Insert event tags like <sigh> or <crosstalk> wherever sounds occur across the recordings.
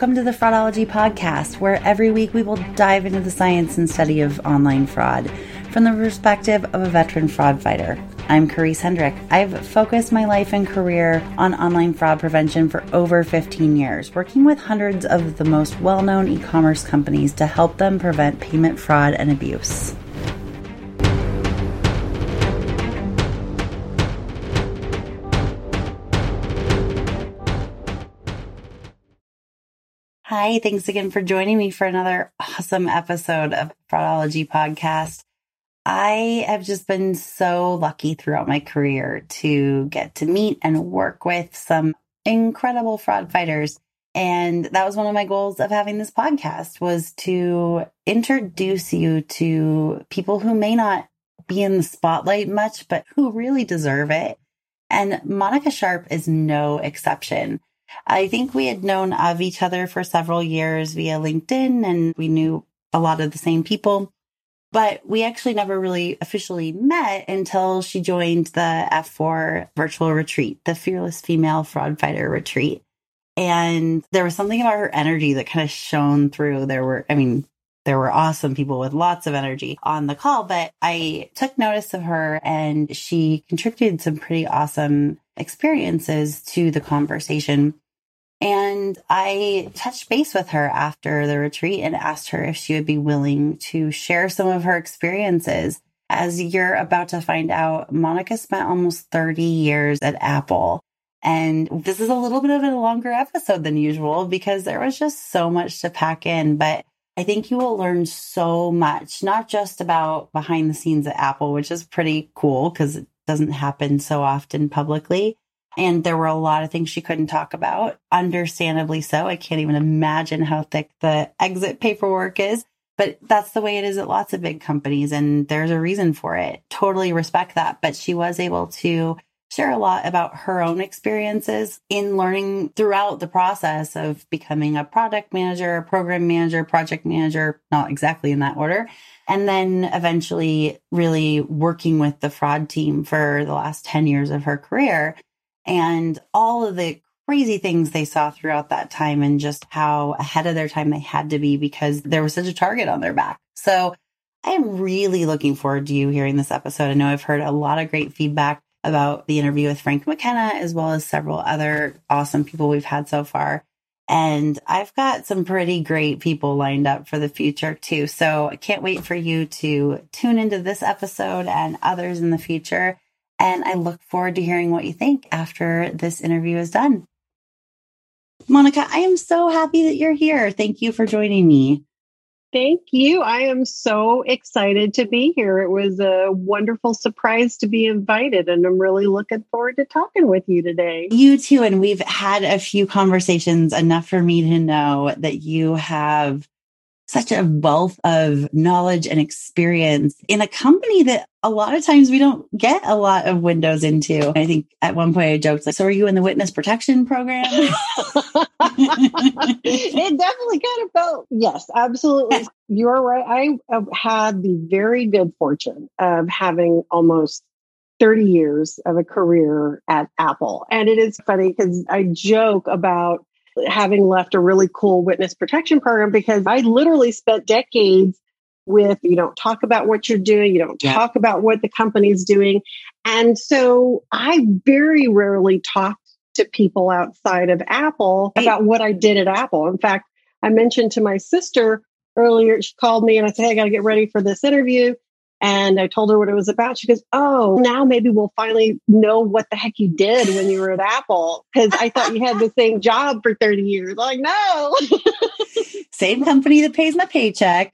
Welcome to the Fraudology Podcast, where every week we will dive into the science and study of online fraud from the perspective of a veteran fraud fighter. I'm Karisse Hendrick. I've focused my life and career on online fraud prevention for over 15 years, working with hundreds of the most well known e commerce companies to help them prevent payment fraud and abuse. Hi, thanks again for joining me for another awesome episode of Fraudology Podcast. I have just been so lucky throughout my career to get to meet and work with some incredible fraud fighters. And that was one of my goals of having this podcast was to introduce you to people who may not be in the spotlight much, but who really deserve it. And Monica Sharp is no exception. I think we had known of each other for several years via LinkedIn and we knew a lot of the same people, but we actually never really officially met until she joined the F4 virtual retreat, the Fearless Female Fraud Fighter Retreat. And there was something about her energy that kind of shone through. There were, I mean, there were awesome people with lots of energy on the call, but I took notice of her and she contributed some pretty awesome experiences to the conversation. And I touched base with her after the retreat and asked her if she would be willing to share some of her experiences. As you're about to find out, Monica spent almost 30 years at Apple. And this is a little bit of a longer episode than usual because there was just so much to pack in. But I think you will learn so much, not just about behind the scenes at Apple, which is pretty cool because it doesn't happen so often publicly, and there were a lot of things she couldn't talk about, understandably so. I can't even imagine how thick the exit paperwork is, but that's the way it is at lots of big companies. And there's a reason for it. Totally respect that. But she was able to share a lot about her own experiences in learning throughout the process of becoming a product manager, program manager, project manager, not exactly in that order. And then eventually really working with the fraud team for the last 10 years of her career and all of the crazy things they saw throughout that time and just how ahead of their time they had to be because there was such a target on their back. So I am really looking forward to you hearing this episode. I know I've heard a lot of great feedback about the interview with Frank McKenna, as well as several other awesome people we've had so far. And I've got some pretty great people lined up for the future too. So I can't wait for you to tune into this episode and others in the future. And I look forward to hearing what you think after this interview is done. Monica, I am so happy that you're here. Thank you for joining me. Thank you. I am so excited to be here. It was a wonderful surprise to be invited, and I'm really looking forward to talking with you today. You too. And we've had a few conversations, enough for me to know that you have such a wealth of knowledge and experience in a company that a lot of times we don't get a lot of windows into. I think at one point I joked like, "So are you in the witness protection program?" <laughs> it definitely kind of felt yes, absolutely. You're right. I have had the very good fortune of having almost 30 years of a career at Apple. And it is funny because I joke about having left a really cool witness protection program because I literally spent decades with you don't talk about what you're doing, you don't yeah. talk about what the company's doing. And so I very rarely talked to people outside of Apple about what I did at Apple. In fact, I mentioned to my sister earlier, she called me and I said, Hey, I got to get ready for this interview. And I told her what it was about. She goes, Oh, now maybe we'll finally know what the heck you did when you were at Apple. Cause I thought you had the same job for 30 years. Like, no. <laughs> same company that pays my paycheck.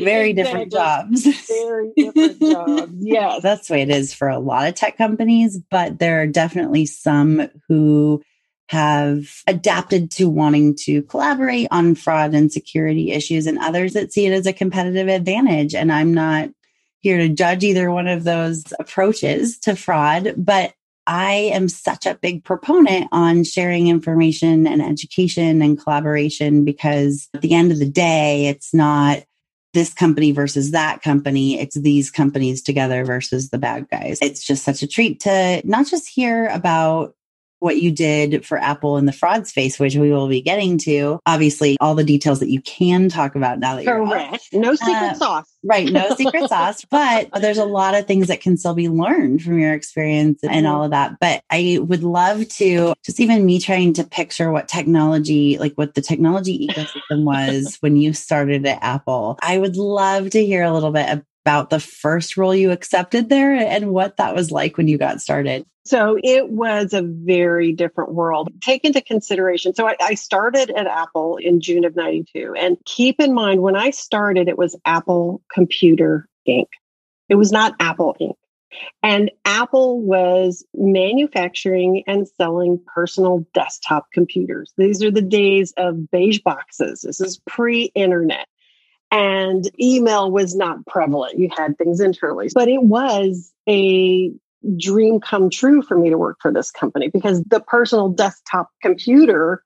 very different jobs. Very different jobs. <laughs> Yes. That's the way it is for a lot of tech companies, but there are definitely some who have adapted to wanting to collaborate on fraud and security issues and others that see it as a competitive advantage. And I'm not here to judge either one of those approaches to fraud, but I am such a big proponent on sharing information and education and collaboration because at the end of the day, it's not this company versus that company. It's these companies together versus the bad guys. It's just such a treat to not just hear about what you did for Apple in the fraud space, which we will be getting to. Obviously, all the details that you can talk about now that you're correct. No secret uh, sauce. Right. No <laughs> secret sauce, but there's a lot of things that can still be learned from your experience and all of that. But I would love to just even me trying to picture what technology, like what the technology ecosystem was <laughs> when you started at Apple. I would love to hear a little bit about the first role you accepted there and what that was like when you got started. So it was a very different world. Take into consideration. So I, I, started at Apple in June of 92. And keep in mind, when I started, it was Apple Computer Inc. It was not Apple Inc. And Apple was manufacturing and selling personal desktop computers. These are the days of beige boxes. This is pre internet and email was not prevalent. You had things internally, but it was a dream come true for me to work for this company because the personal desktop computer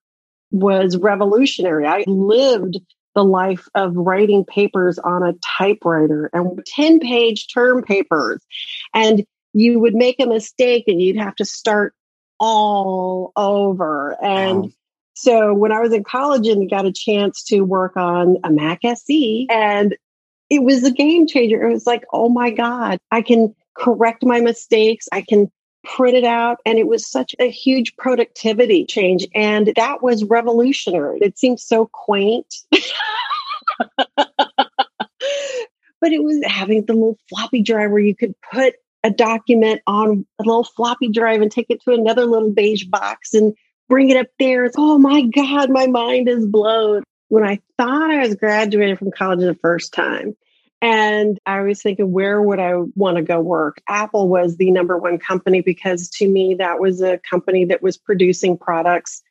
was revolutionary. I lived the life of writing papers on a typewriter and 10 page term papers. And you would make a mistake and you'd have to start all over. And wow. So when I was in college and got a chance to work on a Mac SE and it was a game changer. It was like, oh my God, I can correct my mistakes. I can print it out. And it was such a huge productivity change. And that was revolutionary. It seems so quaint. <laughs> but it was having the little floppy drive where you could put a document on a little floppy drive and take it to another little beige box and bring it up there. It's, oh my God, my mind is blown. When I thought I was graduating from college the first time, and I was thinking, where would I want to go work? Apple was the number one company because to me, that was a company that was producing products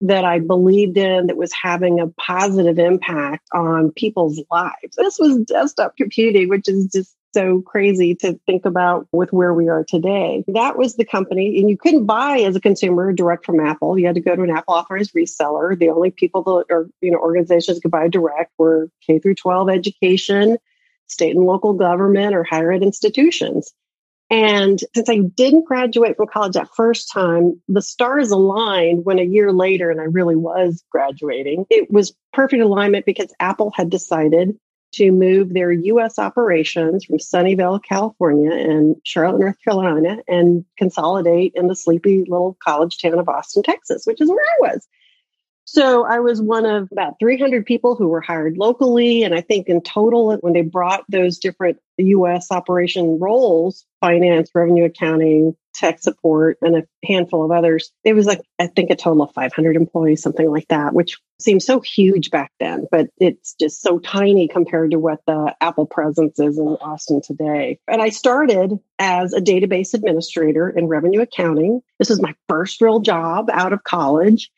that I believed in, that was having a positive impact on people's lives. This was desktop computing, which is just so crazy to think about with where we are today. That was the company, and you couldn't buy as a consumer direct from Apple. You had to go to an Apple authorized reseller. The only people that or you know organizations could buy direct were K through 12 education, state and local government, or higher ed institutions. And since I didn't graduate from college that first time, the stars aligned when a year later, and I really was graduating. It was perfect alignment because Apple had decided to move their U.S. operations from Sunnyvale, California, and Charlotte, North Carolina, and consolidate in the sleepy little college town of Austin, Texas, which is where I was. So I was one of about 300 people who were hired locally. And I think in total, when they brought those different US operation roles, finance, revenue accounting, tech support, and a handful of others, it was like, I think a total of 500 employees, something like that, which seemed so huge back then, but it's just so tiny compared to what the Apple presence is in Austin today. And I started as a database administrator in revenue accounting. This was my first real job out of college.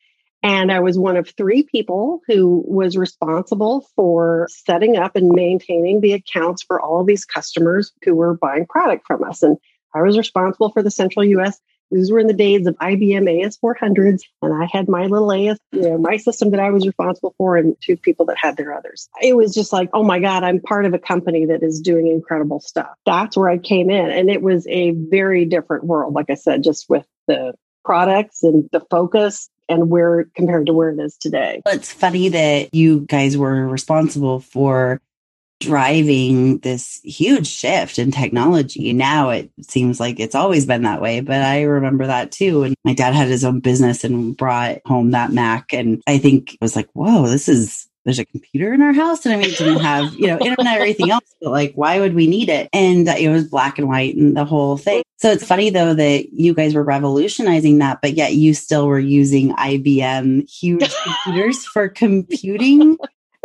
And I was one of three people who was responsible for setting up and maintaining the accounts for all these customers who were buying product from us. And I was responsible for the central US. These were in the days of IBM AS400s, and I had my little AS, you know, my system that I was responsible for, and two people that had their others. It was just like, oh my God, I'm part of a company that is doing incredible stuff. That's where I came in. And it was a very different world, like I said, just with the products and the focus and where compared to where it is today. It's funny that you guys were responsible for driving this huge shift in technology. Now it seems like it's always been that way, but I remember that too. And my dad had his own business and brought home that Mac. And I think it was like, whoa, this is there's a computer in our house and I mean, didn't have, you know, internet or anything else, but like, why would we need it? And it was black and white and the whole thing. So it's funny though that you guys were revolutionizing that, but yet you still were using IBM huge <laughs> computers for computing.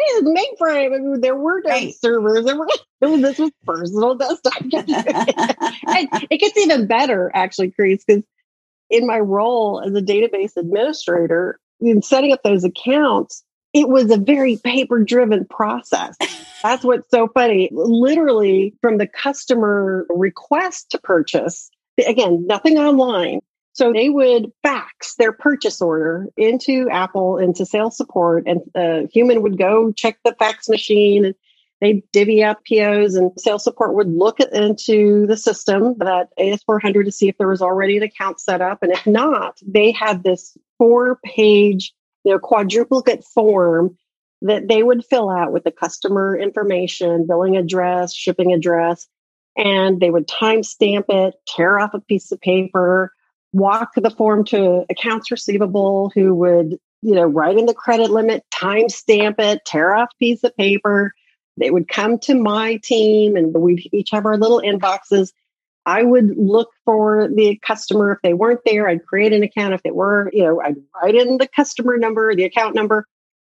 It was mainframe. I mean, there were no right. servers. There were, <laughs> this was personal desktop. <laughs> and it gets even better, actually, Chris, because in my role as a database administrator, in setting up those accounts, it was a very paper driven process. That's what's so funny. Literally, from the customer request to purchase, again, nothing online. So they would fax their purchase order into Apple, into sales support, and a human would go check the fax machine and they divvy up POs and sales support would look into the system, that AS400 to see if there was already an account set up. And if not, they had this four page, know, quadruplicate form that they would fill out with the customer information, billing address, shipping address, and they would timestamp it, tear off a piece of paper, walk the form to accounts receivable who would, you know, write in the credit limit, timestamp it, tear off piece of paper. They would come to my team and we'd each have our little inboxes. I would look for the customer. If they weren't there, I'd create an account. If they were, you know, I'd write in the customer number, the account number,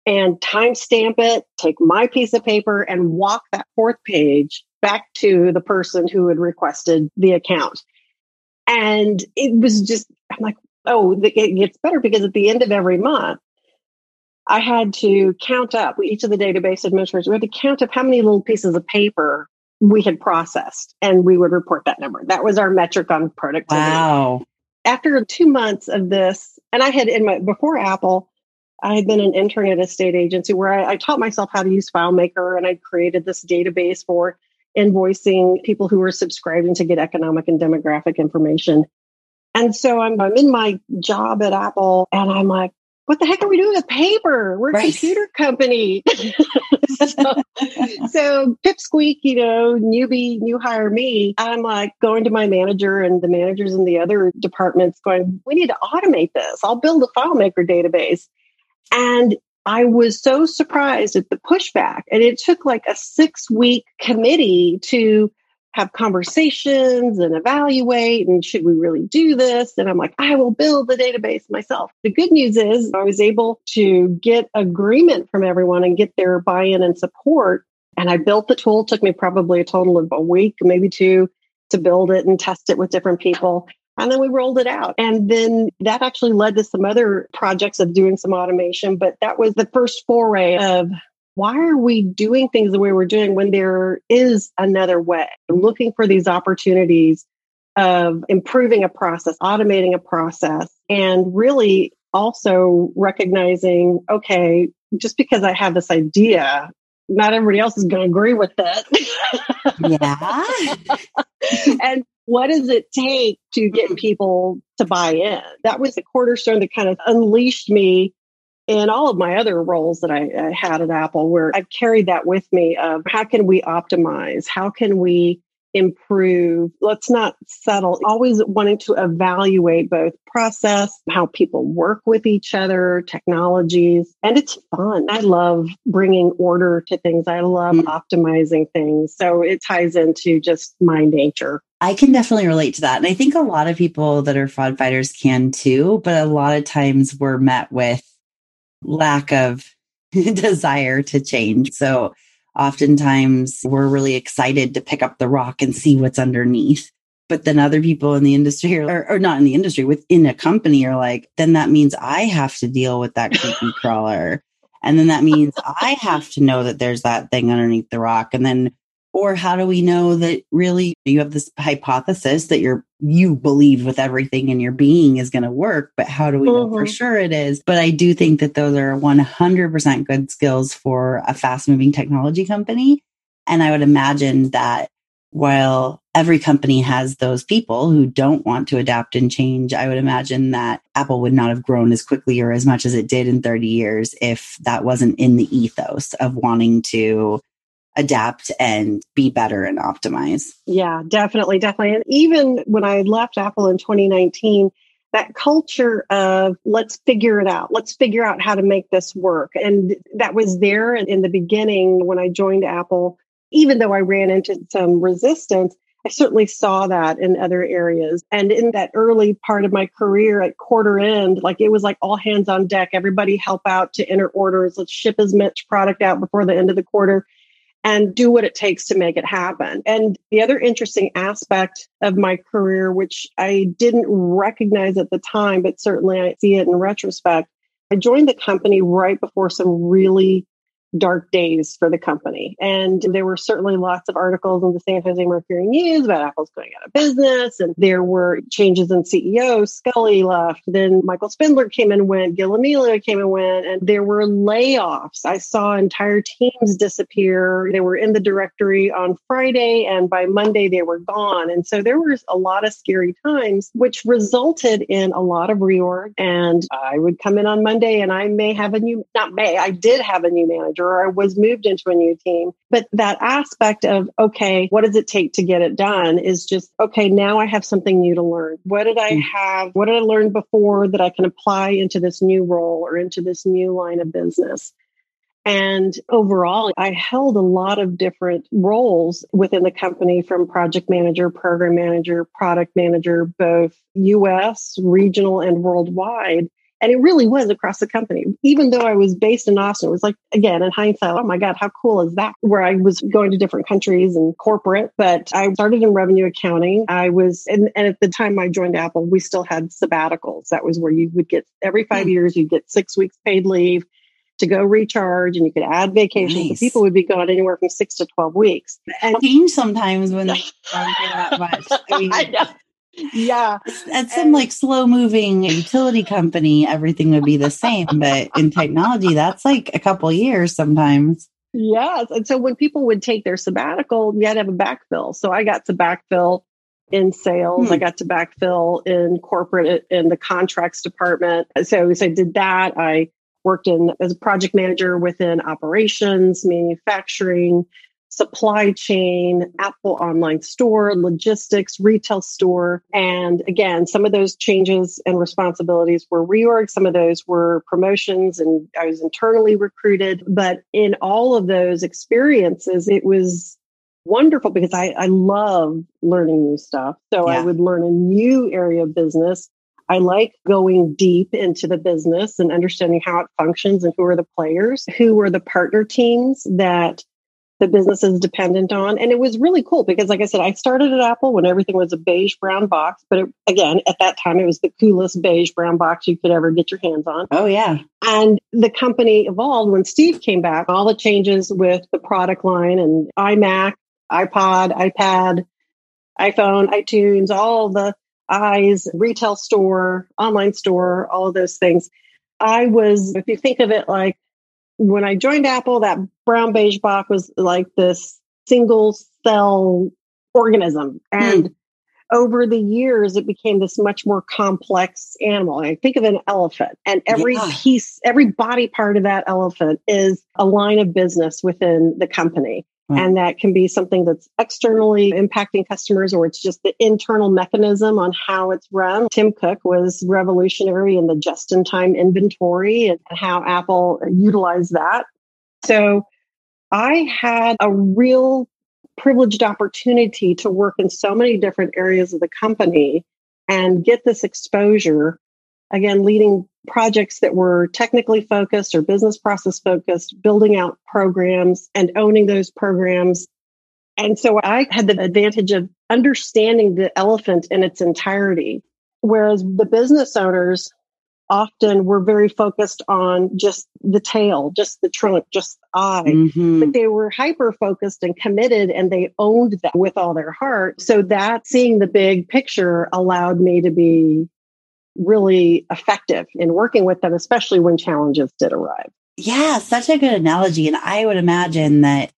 and timestamp it, take my piece of paper and walk that fourth page back to the person who had requested the account. And it was just, I'm like, oh, it gets better because at the end of every month, I had to count up, each of the database administrators, we had to count up how many little pieces of paper we had processed and we would report that number. That was our metric on productivity. Wow. After two months of this, and I had in my, before Apple, I had been an intern at a state agency where I, I taught myself how to use FileMaker and I created this database for invoicing people who were subscribing to get economic and demographic information. And so I'm, I'm in my job at Apple and I'm like, what the heck are we doing with paper? We're a right. computer company. <laughs> so, <laughs> so pipsqueak, you know, newbie, new hire me. I'm like going to my manager and the managers in the other departments going, we need to automate this. I'll build a FileMaker database. And I was so surprised at the pushback. And it took like a six week committee to have conversations and evaluate and should we really do this? And I'm like, I will build the database myself. The good news is I was able to get agreement from everyone and get their buy in and support. And I built the tool. It took me probably a total of a week, maybe two to build it and test it with different people. And then we rolled it out. And then that actually led to some other projects of doing some automation. But that was the first foray of why are we doing things the way we're doing when there is another way? Looking for these opportunities of improving a process, automating a process, and really also recognizing, okay, just because I have this idea, not everybody else is going to agree with it. Yeah. <laughs> and what does it take to get mm-hmm. people to buy in? That was the cornerstone that kind of unleashed me in all of my other roles that I, I had at Apple, where I've carried that with me of how can we optimize? How can we improve? Let's not settle, always wanting to evaluate both process, how people work with each other, technologies. And it's fun. I love bringing order to things. I love mm. optimizing things. So it ties into just my nature. I can definitely relate to that. And I think a lot of people that are fraud fighters can too, but a lot of times we're met with lack of <laughs> desire to change. So oftentimes we're really excited to pick up the rock and see what's underneath. But then other people in the industry or, or not in the industry within a company are like, then that means I have to deal with that creepy <laughs> crawler. And then that means I have to know that there's that thing underneath the rock. And then or how do we know that really you have this hypothesis that you're you believe with everything in your being is going to work but how do we know mm-hmm. for sure it is but i do think that those are 100% good skills for a fast moving technology company and i would imagine that while every company has those people who don't want to adapt and change, I would imagine that Apple would not have grown as quickly or as much as it did in 30 years if that wasn't in the ethos of wanting to adapt and be better and optimize. Yeah, definitely, definitely. And even when I left Apple in 2019, that culture of let's figure it out, let's figure out how to make this work. And that was there in the beginning when I joined Apple, even though I ran into some resistance. I certainly saw that in other areas. And in that early part of my career at quarter end, like it was like all hands on deck. Everybody help out to enter orders. Let's ship as much product out before the end of the quarter and do what it takes to make it happen. And the other interesting aspect of my career, which I didn't recognize at the time, but certainly I see it in retrospect, I joined the company right before some really dark days for the company. And there were certainly lots of articles in the San Jose Mercury News about Apple's going out of business. And there were changes in CEO. Sculley left. Then Michael Spindler came and went. Gil Amelio came and went. And there were layoffs. I saw entire teams disappear. They were in the directory on Friday. And by Monday, they were gone. And so there was a lot of scary times, which resulted in a lot of reorg. And I would come in on Monday and I may have a new, not may, I did have a new manager or I was moved into a new team. But that aspect of, okay, what does it take to get it done is just, okay, now I have something new to learn. What did I mm. have? What did I learn before that I can apply into this new role or into this new line of business? And overall, I held a lot of different roles within the company from project manager, program manager, product manager, both US, regional, and worldwide. And it really was across the company. Even though I was based in Austin, it was like, again, in hindsight, oh my God, how cool is that? Where I was going to different countries and corporate, but I started in revenue accounting. I was, and, and at the time I joined Apple, we still had sabbaticals. That was where you would get every five mm. years, you'd get six weeks paid leave to go recharge and you could add vacations. Nice. people would be gone anywhere from six to 12 weeks. And sometimes when they <laughs> that much. I <laughs> mean, I yeah. At some like slow moving utility company, everything would be the same. But in technology, that's like a couple years sometimes. Yes. And so when people would take their sabbatical, you had to have a backfill. So I got to backfill in sales. Hmm. I got to backfill in corporate in the contracts department. So, so I did that. I worked in as a project manager within operations, manufacturing, supply chain, Apple online store, logistics, retail store. And again, some of those changes and responsibilities were reorg. Some of those were promotions and I was internally recruited. But in all of those experiences, it was wonderful because I, I love learning new stuff. So yeah. I would learn a new area of business. I like going deep into the business and understanding how it functions and who are the players, who are the partner teams that the business is dependent on. And it was really cool because, like I said, I started at Apple when everything was a beige brown box. But it, again, at that time, it was the coolest beige brown box you could ever get your hands on. Oh, yeah. And the company evolved when Steve came back, all the changes with the product line and iMac, iPod, iPad, iPhone, iTunes, all the eyes, retail store, online store, all of those things. I was, if you think of it like when I joined Apple, that brown beige box was like this single cell organism. Hmm. And mm. over the years, it became this much more complex animal. I think of an elephant, and every yeah. piece, every body part of that elephant is a line of business within the company. Mm-hmm. And that can be something that's externally impacting customers or it's just the internal mechanism on how it's run. Tim Cook was revolutionary in the just in time inventory and how Apple utilized that. So I had a real privileged opportunity to work in so many different areas of the company and get this exposure again, leading projects that were technically focused or business process focused, building out programs and owning those programs. And so I had the advantage of understanding the elephant in its entirety, whereas the business owners often were very focused on just the tail, just the trunk, just the eye. Mm-hmm. But they were hyper focused and committed and they owned that with all their heart. So that seeing the big picture allowed me to be really effective in working with them, especially when challenges did arrive. Yeah, such a good analogy. And I would imagine that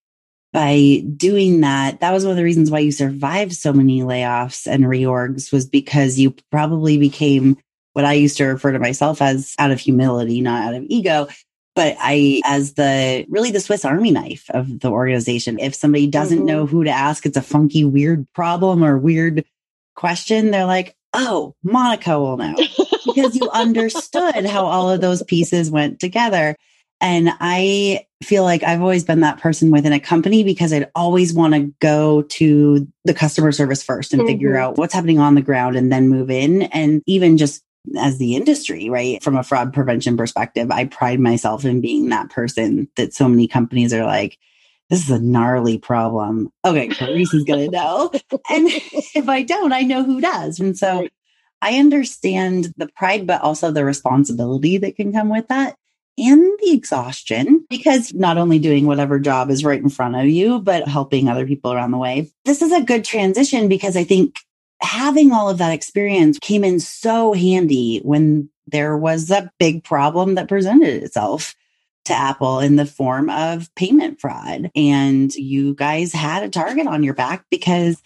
by doing that, that was one of the reasons why you survived so many layoffs and reorgs was because you probably became what I used to refer to myself as out of humility, not out of ego, but I, as the really the Swiss Army knife of the organization. If somebody doesn't mm-hmm. know who to ask, it's a funky, weird problem or weird question. They're like, oh, Monica will know because you <laughs> understood how all of those pieces went together. And I feel like I've always been that person within a company because I'd always want to go to the customer service first and mm-hmm. figure out what's happening on the ground and then move in. And even just as the industry, right? From a fraud prevention perspective, I pride myself in being that person that so many companies are like, this is a gnarly problem. Okay, Karisse is going to know. And <laughs> if I don't, I know who does. And so I understand the pride, but also the responsibility that can come with that and the exhaustion because not only doing whatever job is right in front of you, but helping other people around the way. This is a good transition because I think having all of that experience came in so handy when there was a big problem that presented itself to Apple in the form of payment fraud. And you guys had a target on your back because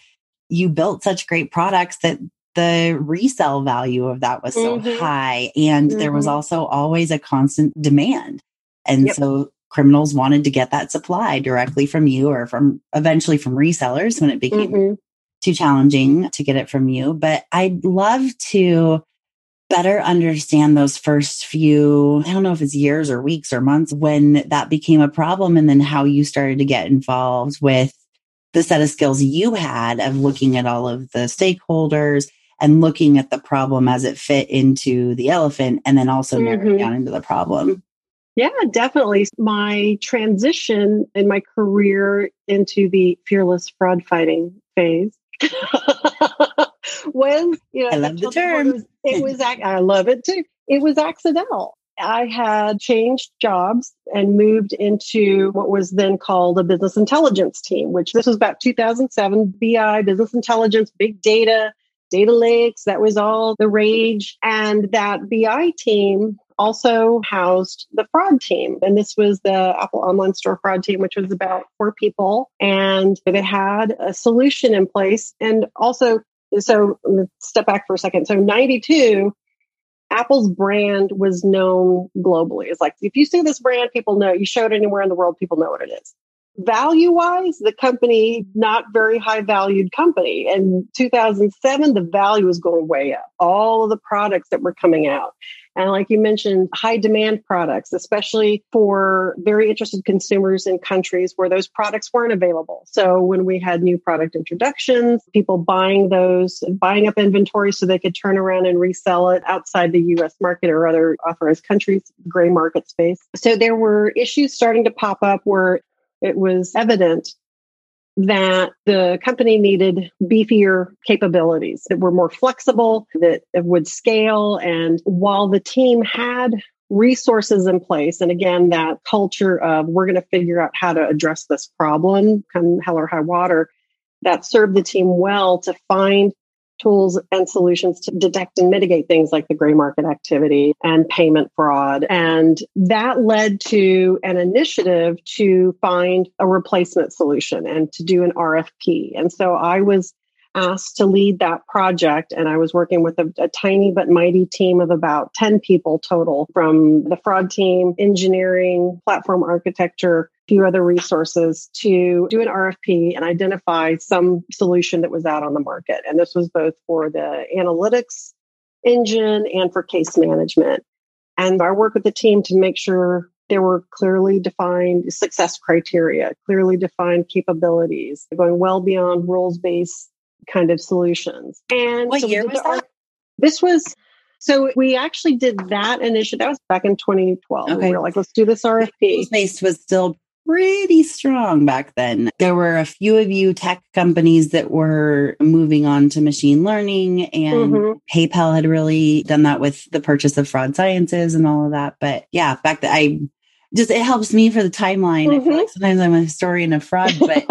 you built such great products that the resale value of that was so mm-hmm. high. And mm-hmm. there was mm-hmm. also always a constant demand. And yep. so criminals wanted to get that supply directly from you or from eventually from resellers when it became mm-hmm. too challenging to get it from you. But I'd love to better understand those first few, I don't know if it's years or weeks or months when that became a problem and then how you started to get involved with the set of skills you had of looking at all of the stakeholders and looking at the problem as it fit into the elephant and then also mm-hmm. narrowing down into the problem. Yeah, definitely. My transition in my career into the fearless fraud fighting phase <laughs> was, you know, I love the term. It was, it was, I love it too. It was accidental. I had changed jobs and moved into what was then called a business intelligence team, which this was about 2007 BI, business intelligence, big data, data lakes. That was all the rage. And that BI team also housed the fraud team. And this was the Apple Online Store fraud team, which was about four people. And they had a solution in place. And also, so step back for a second. So 92, Apple's brand was known globally. It's like if you see this brand, people know. You show it anywhere in the world, people know what it is value wise, the company, not very high valued company. In 2007, the value was going way up. All of the products that were coming out. And like you mentioned, high demand products, especially for very interested consumers in countries where those products weren't available. So when we had new product introductions, people buying those, buying up inventory so they could turn around and resell it outside the US market or other authorized countries, gray market space. So there were issues starting to pop up where it was evident that the company needed beefier capabilities that were more flexible, that would scale. And while the team had resources in place, and again, that culture of we're going to figure out how to address this problem, come hell or high water, that served the team well to find tools and solutions to detect and mitigate things like the gray market activity and payment fraud. And that led to an initiative to find a replacement solution and to do an RFP. And so I was asked to lead that project. And I was working with a, a, tiny but mighty team of about 10 people total from the fraud team, engineering, platform architecture, a few other resources to do an RFP and identify some solution that was out on the market. And this was both for the analytics engine and for case management. And I worked with the team to make sure there were clearly defined success criteria, clearly defined capabilities, going well beyond rules based kind of solutions. And what so year was that? This was so we actually did that initiative. That was back in 2012. Okay. We were like, let's do this RFP. Space was still pretty strong back then. There were a few of you tech companies that were moving on to machine learning, and mm-hmm. PayPal had really done that with the purchase of fraud sciences and all of that. But yeah, back that I just it helps me for the timeline. Mm-hmm. like sometimes I'm a historian of fraud, but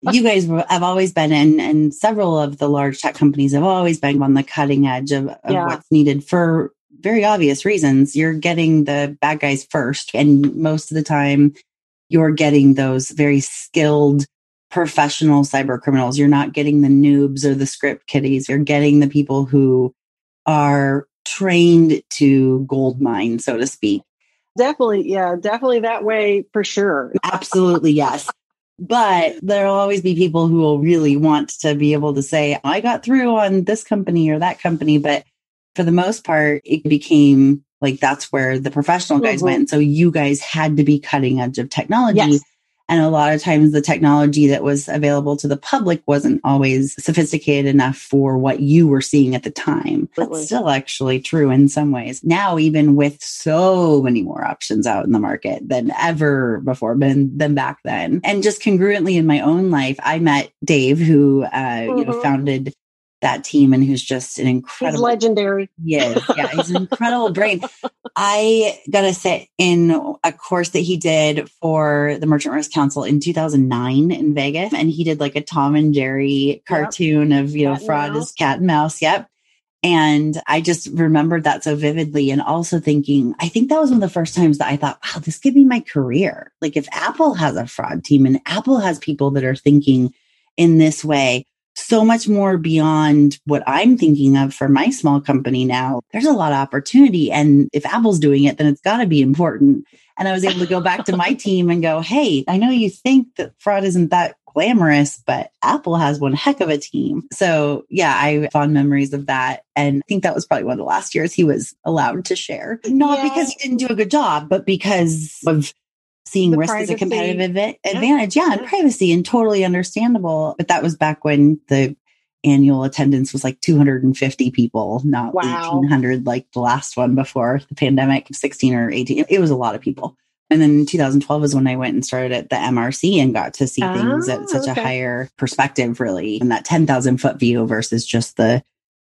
<laughs> you guys have always been in, and several of the large tech companies have always been on the cutting edge of, of yeah. what's needed for very obvious reasons. You're getting the bad guys first, and most of the time, you're getting those very skilled professional cyber criminals. You're not getting the noobs or the script kiddies. You're getting the people who are trained to gold mine, so to speak. Definitely. Yeah, definitely that way for sure. Absolutely. Yes. But there'll always be people who will really want to be able to say, I got through on this company or that company. But for the most part, it became Like that's where the professional guys Mhm. went. So you guys had to be cutting edge of technology. Yes. And a lot of times the technology that was available to the public wasn't always sophisticated enough for what you were seeing at the time. That's still actually true in some ways. Now, even with so many more options out in the market than ever before, than, than back then. And just congruently in my own life, I met Dave, who, uh, you know, Mhm. founded that team and who's just an He's incredible legendary. Yes, yeah, he's an incredible <laughs> brain. I got to sit in a course that he did for the Merchant Risk Council in 2009 in Vegas, and he did like a Tom and Jerry cartoon of you know Cat fraud is cat and mouse. Yep. And I just remembered that so vividly, and also thinking, I think that was one of the first times that I thought, wow, this could be my career. Like if Apple has a fraud team and Apple has people that are thinking in this way, so much more beyond what I'm thinking of for my small company now. There's a lot of opportunity. And if Apple's doing it, then it's got to be important. And I was able to go back to my <laughs> team and go, Hey, I know you think that fraud isn't that glamorous, but Apple has one heck of a team. So yeah, I have fond memories of that. And I think that was probably one of the last years he was allowed to share. Not Yeah. because he didn't do a good job, but because of seeing The risk as a competitive adva- advantage. Yeah, and privacy and totally understandable. But that was back when the annual attendance was like 250 people, not Wow. 1800 like the last one before the pandemic, 16 or 18. It was a lot of people. And then in 2012 is when I went and started at the MRC and got to see things Ah, at such okay. a higher perspective, really, and that 10,000 foot view versus just the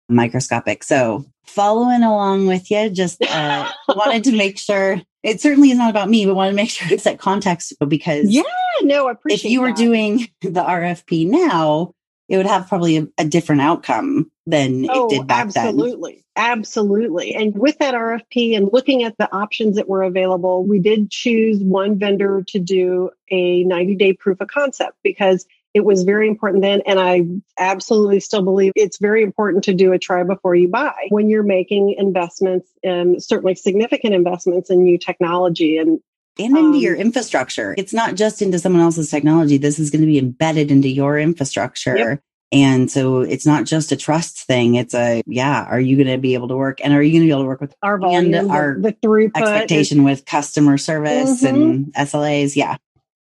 microscopic. So following along with you, just uh, wanted to make sure it certainly is not about me, but want to make sure it's set context because Yeah, no, I if appreciate you were that. doing the RFP now, it would have probably a, a different outcome than Oh, it did back then. absolutely. Absolutely. And with that RFP and looking at the options that were available, we did choose one vendor to do a 90 day proof of concept because it was very important then. And I absolutely still believe it's very important to do a try before you buy when you're making investments and certainly significant investments in new technology. And And into your Um, infrastructure. It's not just into someone else's technology. This is going to be embedded into your infrastructure. Yep. And so it's not just a trust thing. It's a, yeah, are you going to be able to work? And are you going to be able to work with our volume, the- our the, throughput, is- expectation with customer service Mhm. and SLAs? Yeah.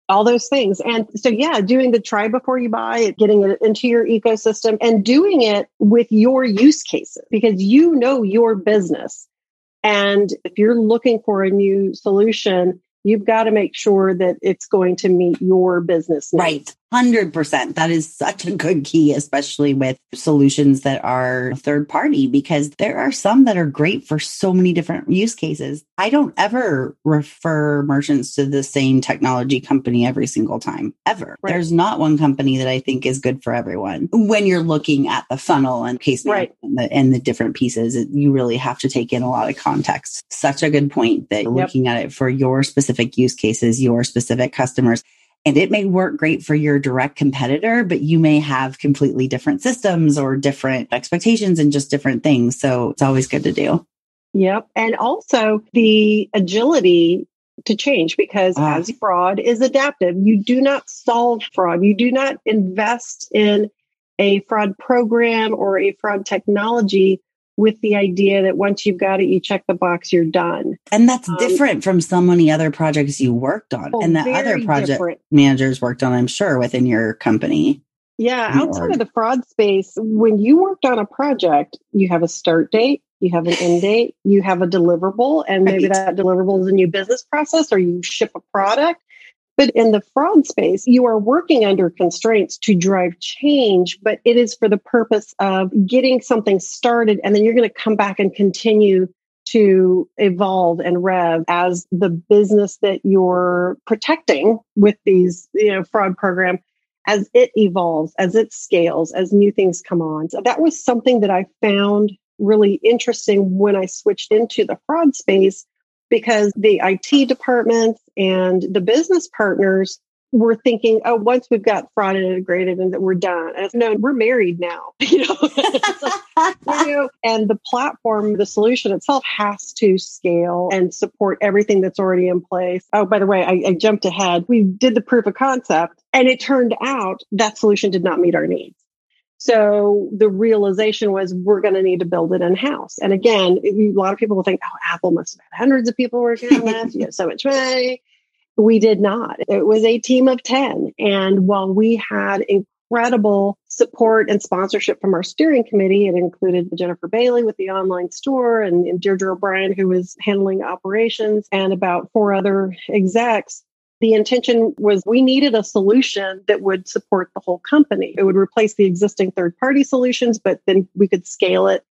All those things. And so, yeah, doing the try before you buy it, getting it into your ecosystem and doing it with your use cases because you know your business. And if you're looking for a new solution, you've got to make sure that it's going to meet your business needs. Right. 100%. That is such a good key, especially with solutions that are third party, because there are some that are great for so many different use cases. I don't ever refer merchants to the same technology company every single time, ever. Right. There's not one company that I think is good for everyone. When you're looking at the funnel and case Right. and the, and the different pieces, you really have to take in a lot of context. Such a good point that Yep. looking at it for your specific use cases, your specific customers. And it may work great for your direct competitor, but you may have completely different systems or different expectations and just different things. So it's always good to do. Yep. And also the agility to change because Ah. as fraud is adaptive, you do not solve fraud. You do not invest in a fraud program or a fraud technology with the idea that once you've got it, you check the box, you're done. And that's Um, different from so many other projects you worked on Oh, and the other project different. managers worked on, I'm sure, within your company. Yeah, outside org. of the fraud space, when you worked on a project, you have a start date, you have an end date, you have a deliverable, and maybe Right. that deliverable is a new business process or you ship a product. But in the fraud space, you are working under constraints to drive change, but it is for the purpose of getting something started. And then you're going to come back and continue to evolve and rev as the business that you're protecting with these, you know, fraud program as it evolves, as it scales, as new things come on. So that was something that I found really interesting when I switched into the fraud space because the IT departments and the business partners were thinking, oh, once we've got fraud integrated and that we're done. And no, we're married now. <laughs> You know? <laughs> Like, you know, and the platform, the solution itself has to scale and support everything that's already in place. Oh, by the way, I, I jumped ahead. We did the proof of concept and it turned out that solution did not meet our needs. So the realization was we're going to need to build it in house. And again, a lot of people will think, oh, Apple must have had hundreds of people working on this. You have so much money. We did not. It was a team of 10. And while we had incredible support and sponsorship from our steering committee, it included Jennifer Bailey with the online store and, and Deirdre O'Brien, who was handling operations, and about four other execs the intention was we needed a solution that would support the whole company. It would replace the existing third party solutions, but then we could scale it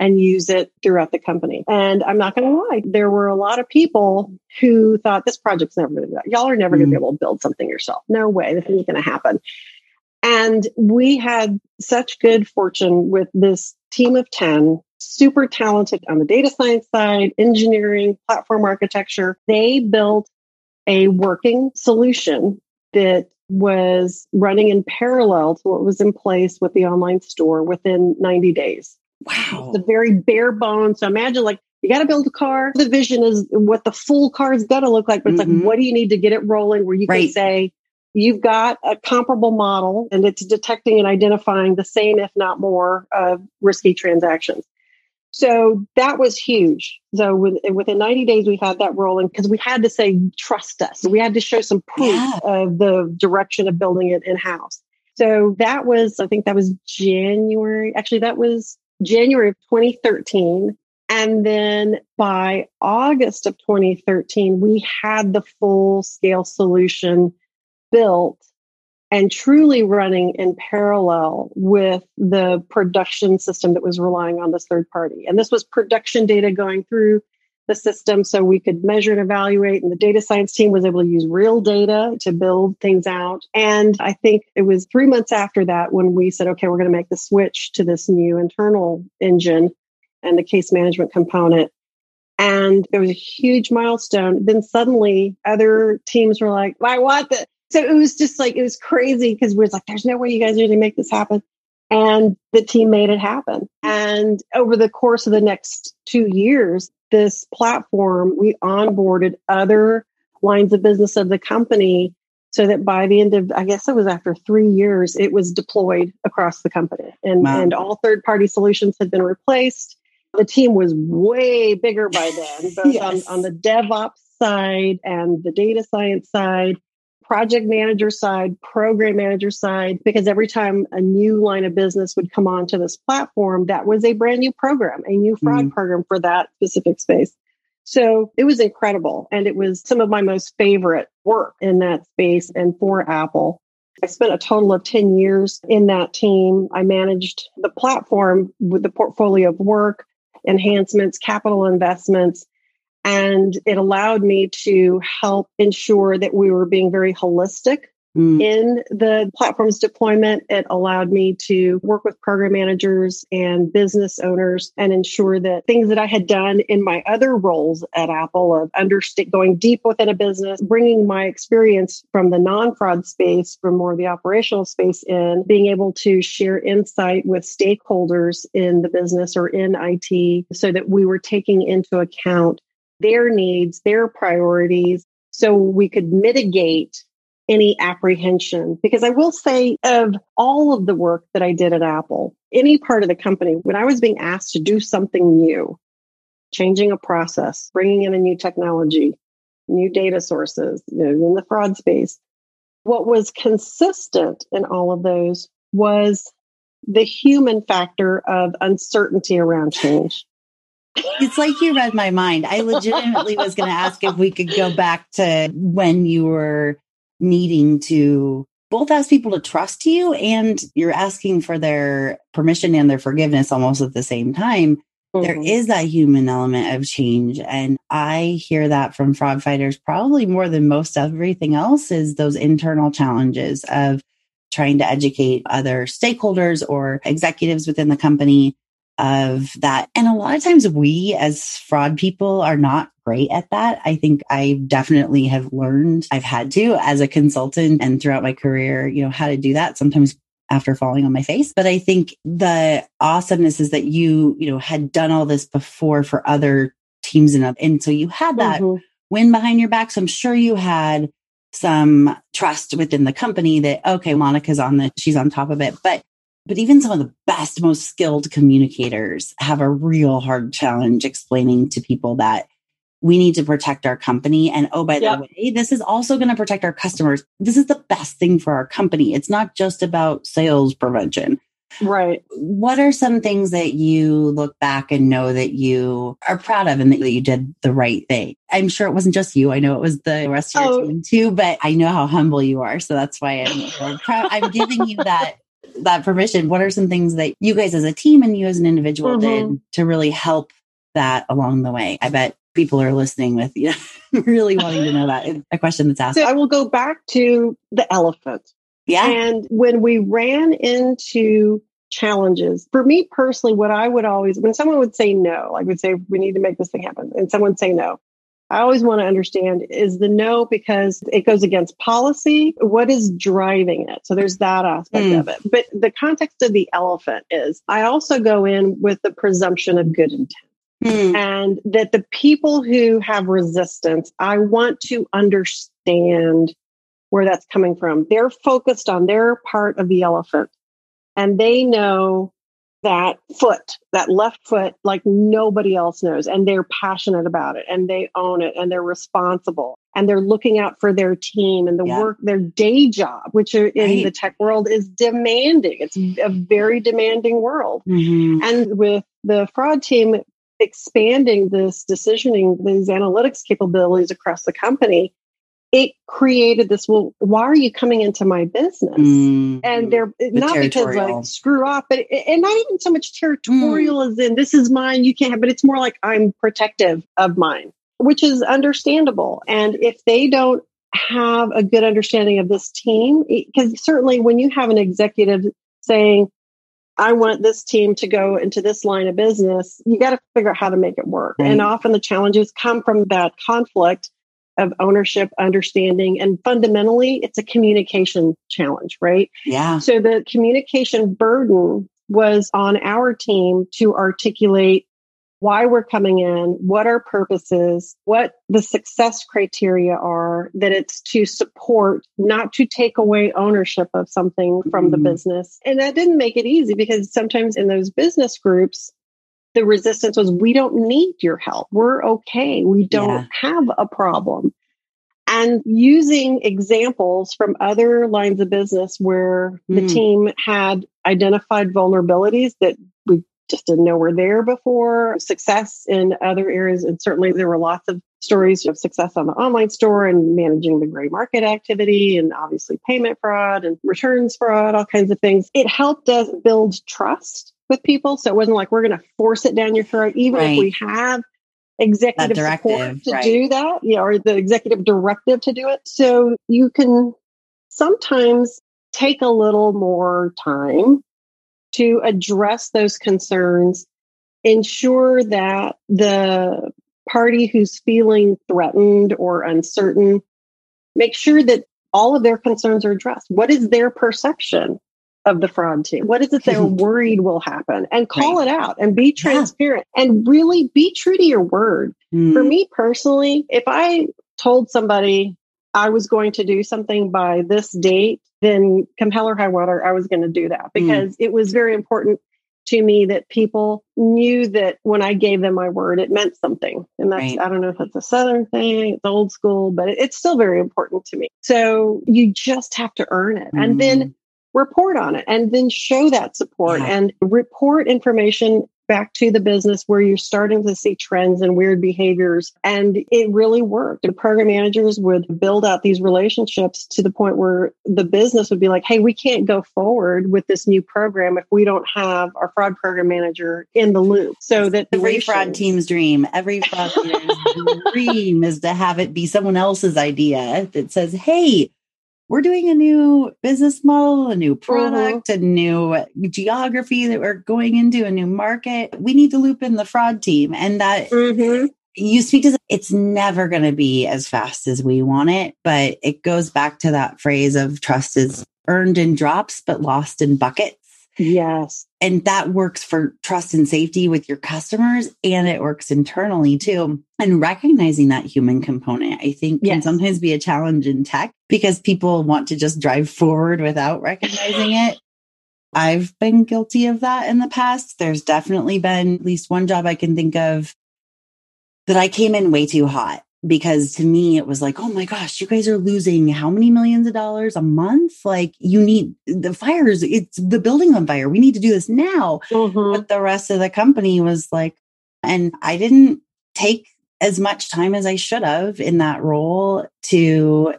and use it throughout the company. And I'm not going to lie, there were a lot of people who thought this project's never going to do Y'all are never mm going to be able to build something yourself. No way, this isn't going to happen. And we had such good fortune with this team of 10, super talented on the data science side, engineering, platform architecture. They built a working solution that was running in parallel to what was in place with the online store within 90 days. Wow. The very bare bones. So imagine like you got to build a car. The vision is what the full car is going to look like, but it's mm-hmm. like, what do you need to get it rolling where you right. can say, you've got a comparable model and it's detecting and identifying the same, if not more, of risky transactions. So that was huge. So within 90 days, we had that rolling because we had to say, trust us. We had to show some proof yeah. of the direction of building it in house. So that was, I think that was January. Actually, that was January of 2013. And then by August of 2013, we had the full scale solution built and truly running in parallel with the production system that was relying on this third party. And this was production data going through the system so we could measure and evaluate. And the data science team was able to use real data to build things out. And I think it was three months after that when we said, okay, we're going to make the switch to this new internal engine and the case management component. And it was a huge milestone. Then suddenly other teams were like, I want that so it was just like, it was crazy because we was like, there's no way you guys are going to make this happen. And the team made it happen. And over the course of the next two years, this platform, we onboarded other lines of business of the company so that by the end of, I guess it was after three years, it was deployed across the company and, wow. and all third party solutions had been replaced. The team was way bigger by then, <laughs> both yes. on, on the DevOps side and the data science side project manager side, program manager side, because every time a new line of business would come onto this platform, that was a brand new program, a new fraud mm-hmm. program for that specific space. So it was incredible. And it was some of my most favorite work in that space and for Apple. I spent a total of 10 years in that team. I managed the platform with the portfolio of work, enhancements, capital investments, and it allowed me to help ensure that we were being very holistic Mm. In the platform's deployment, it allowed me to work with program managers and business owners and ensure that things that I had done in my other roles at Apple of understand going deep within a business, bringing my experience from the non-fraud space, from more of the operational space in, being able to share insight with stakeholders in the business or in IT so that we were taking into account their needs, their priorities, so we could mitigate any apprehension. Because I will say, of all of the work that I did at Apple, any part of the company, when I was being asked to do something new, changing a process, bringing in a new technology, new data sources, you know, in the fraud space, what was consistent in all of those was the human factor of uncertainty around change. It's like you read my mind. I legitimately was going to ask if we could go back to when you were needing to both ask people to trust you and you're asking for their permission and their forgiveness almost at the same time. Mm-hmm. There is that human element of change. And I hear that from fraud fighters probably more than most everything else is those internal challenges of trying to educate other stakeholders or executives within the company of that. And a lot of times we as fraud people are not great at that. I think I definitely have learned, I've had to as a consultant and throughout my career, you know, how to do that sometimes after falling on my face. But I think the awesomeness is that you, you know, had done all this before for other teams and, up. and so you had that mm-hmm. win behind your back. So I'm sure you had some trust within the company that, okay, Monica's on the, she's on top of it. But But even some of the best, most skilled communicators have a real hard challenge explaining to people that we need to protect our company. And oh, by yep. the way, this is also going to protect our customers. This is the best thing for our company. It's not just about sales prevention. Right. What are some things that you look back and know that you are proud of and that you did the right thing? I'm sure it wasn't just you. I know it was the rest of your oh. team too, but I know how humble you are. So that's why I'm proud. I'm giving you that that permission. What are some things that you guys as a team and you as an individual mm-hmm. did to really help that along the way? I bet people are listening with you know, <laughs> really wanting to know that. a question that's asked. So I will go back to the elephant. Yeah. And when we ran into challenges, for me personally, what I would always, when someone would say no, I would say, we need to make this thing happen, and someone say no. I always want to understand is the no because it goes against policy? What is driving it? So there's that aspect mm. of it. But the context of the elephant is I also go in with the presumption of good intent. Mm. And that the people who have resistance, I want to understand where that's coming from. They're focused on their part of the elephant and they know that foot, that left foot, like nobody else knows. And they're passionate about it and they own it and they're responsible and they're looking out for their team and the yeah. work, their day job, which in right. the tech world is demanding. It's a very demanding world. Mm-hmm. And with the fraud team expanding this decisioning, these analytics capabilities across the company, it created this well why are you coming into my business mm, and they're the not because like screw off but and not even so much territorial mm. as in this is mine you can't have but it's more like i'm protective of mine which is understandable and if they don't have a good understanding of this team because certainly when you have an executive saying I want this team to go into this line of business, you got to figure out how to make it work. Right. And often the challenges come from that conflict of ownership, understanding, and fundamentally, it's a communication challenge, right? Yeah. So the communication burden was on our team to articulate why we're coming in, what our purposes, what the success criteria are, that it's to support, not to take away ownership of something from mm-hmm. the business. And that didn't make it easy because sometimes in those business groups, the resistance was we don't need your help. We're okay. We don't yeah. have a problem. And using examples from other lines of business where mm. the team had identified vulnerabilities that we just didn't know were there before, success in other areas. And certainly there were lots of stories of success on the online store and managing the gray market activity and obviously payment fraud and returns fraud, all kinds of things. It helped us build trust with people. So it wasn't like we're going to force it down your throat, even right. if we have executive support to right. do that, you know, or the executive directive to do it. So you can sometimes take a little more time to address those concerns, ensure that the party who's feeling threatened or uncertain, make sure that all of their concerns are addressed. What is their perception of the fraud team? What is it they're <laughs> worried will happen? And call right. it out and be transparent yeah. and really be true to your word. Mm. For me personally, if I told somebody I was going to do something by this date, then come hell or high water, I was going to do that mm. because mm. it was very important to me that people knew that when I gave them my word, it meant something. And that's, right. I don't know if it's a Southern thing, it's old school, but it's still very important to me. So you just have to earn it. Mm. And then mm report on it and then show that support yeah. and report information back to the business where you're starting to see trends and weird behaviors. And it really worked. The program managers would build out these relationships to the point where the business would be like, hey, we can't go forward with this new program if we don't have our fraud program manager in the loop. So that every fraud team's dream, every fraud <laughs> team's dream is to have it be someone else's idea that says, hey, we're doing a new business model, a new mm-hmm. product, mm-hmm. a new geography that we're going into, a new market. We need to loop in the fraud team. And that mm-hmm. you speak to, it's never going to be as fast as we want it. But it goes back to that phrase of trust is earned in drops, but lost in buckets. Yes. And that works for trust and safety with your customers and it works internally too. And recognizing that human component, I think yes. can sometimes be a challenge in tech because people want to just drive forward without recognizing it. I've been guilty of that in the past. There's definitely been at least one job I can think of that I came in way too hot because to me it was like, oh my gosh, you guys are losing how many millions of dollars a month? Like you need the fires, it's the building on fire. We need to do this now. Mm-hmm. But the rest of the company was like, and I didn't take as much time as I should have in that role to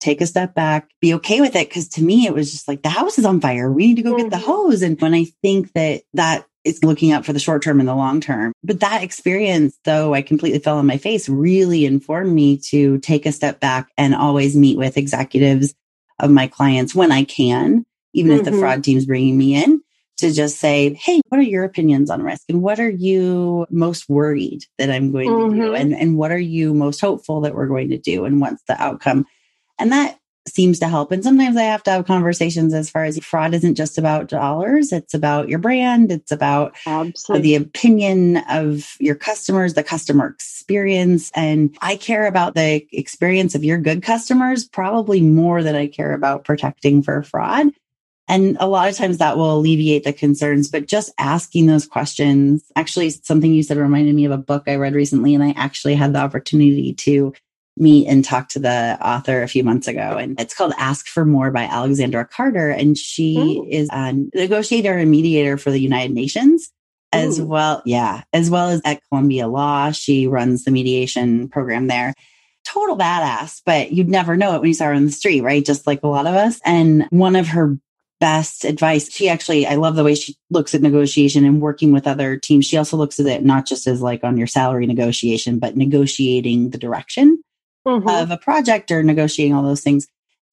take a step back, be okay with it. Cause to me, it was just like the house is on fire. We need to go mm-hmm. get the mm-hmm. hose. And when I think that that is looking out for the short term and the long term, but that experience, though I completely fell on my face, really informed me to take a step back and always meet with executives of my clients when I can, even mm-hmm. if the mm-hmm. fraud team's bringing me in to just say, Hey, what are your opinions on risk? And what are you most worried that I'm going mm-hmm. to do? Mm-hmm. And, and what are you most hopeful that we're going to do? And what's the outcome? And that seems to help. And sometimes I have to have conversations as far as fraud isn't just about dollars. It's about your brand. It's about Absolutely. the opinion of your customers, the customer experience. And I care about the experience of your good customers probably more than I care about protecting for fraud. And a lot of times that will alleviate the concerns, but just asking those questions. Actually, something you said reminded me of a book I read recently, and I actually had the opportunity to meet and talk to the author a few months ago. And it's called Ask for More by Alexandra Carter. And she Ooh. is a negotiator and mediator for the United Nations as Ooh. well. Yeah. As well as at Columbia Law. She runs the mediation program there total badass, but you'd never know it when you saw her on the street, right? Just like a lot of us. And one of her best advice. She actually, I love the way she looks at negotiation and working with other teams. She also looks at it not just as like on your salary negotiation, but negotiating the direction mm-hmm. of a project or negotiating all those things.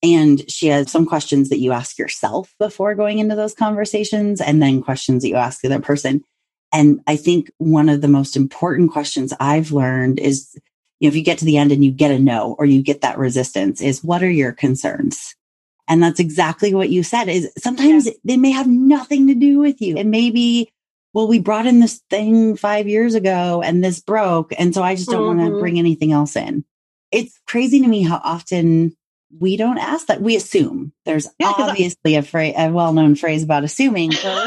And she has some questions that you ask yourself before going into those conversations, and then questions that you ask the other person. And I think one of the most important questions I've learned is, you know, if you get to the end and you get a no or you get that resistance, is what are your concerns? And that's exactly what you said is sometimes yeah. they may have nothing to do with you. It may be, well, we brought in this thing five years ago and this broke. And so I just don't mm-hmm. want to bring anything else in. It's crazy to me how often we don't ask that. We assume there's yeah, obviously I- a, fra- a well-known phrase about assuming for a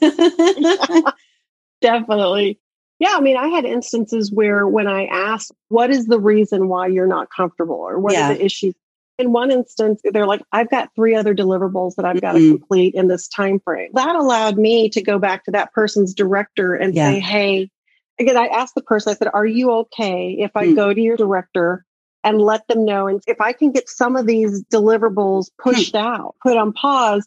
reason. <laughs> <laughs> Definitely. Yeah, I mean, I had instances where when I asked, what is the reason why you're not comfortable or what yeah. are the issues? in one instance they're like i've got three other deliverables that i've got to mm-hmm. complete in this time frame that allowed me to go back to that person's director and yeah. say hey again i asked the person i said are you okay if i mm. go to your director and let them know and if i can get some of these deliverables hmm. pushed mm. out put on pause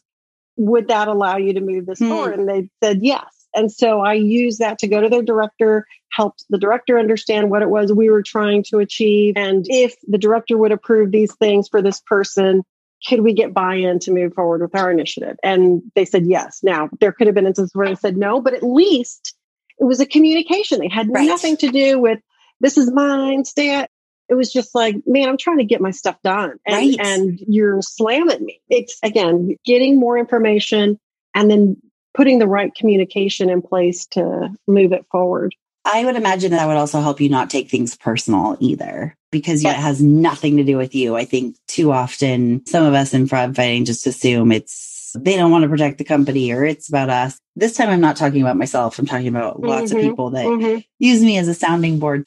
would that allow you to move this mm. forward and they said yes and so I used that to go to their director, helped the director understand what it was we were trying to achieve. And if the director would approve these things for this person, could we get buy-in to move forward with our initiative? And they said yes. Now there could have been instances where they said no, but at least it was a communication. They had right. nothing to do with this is mine, stay at it was just like, man, I'm trying to get my stuff done. And, right. and you're slamming me. It's again, getting more information and then putting the right communication in place to move it forward. I would imagine that would also help you not take things personal either because it has nothing to do with you. I think too often some of us in fraud fighting just assume it's they don't want to protect the company or it's about us. This time I'm not talking about myself. I'm talking about lots mm-hmm, of people that mm-hmm. use me as a sounding board.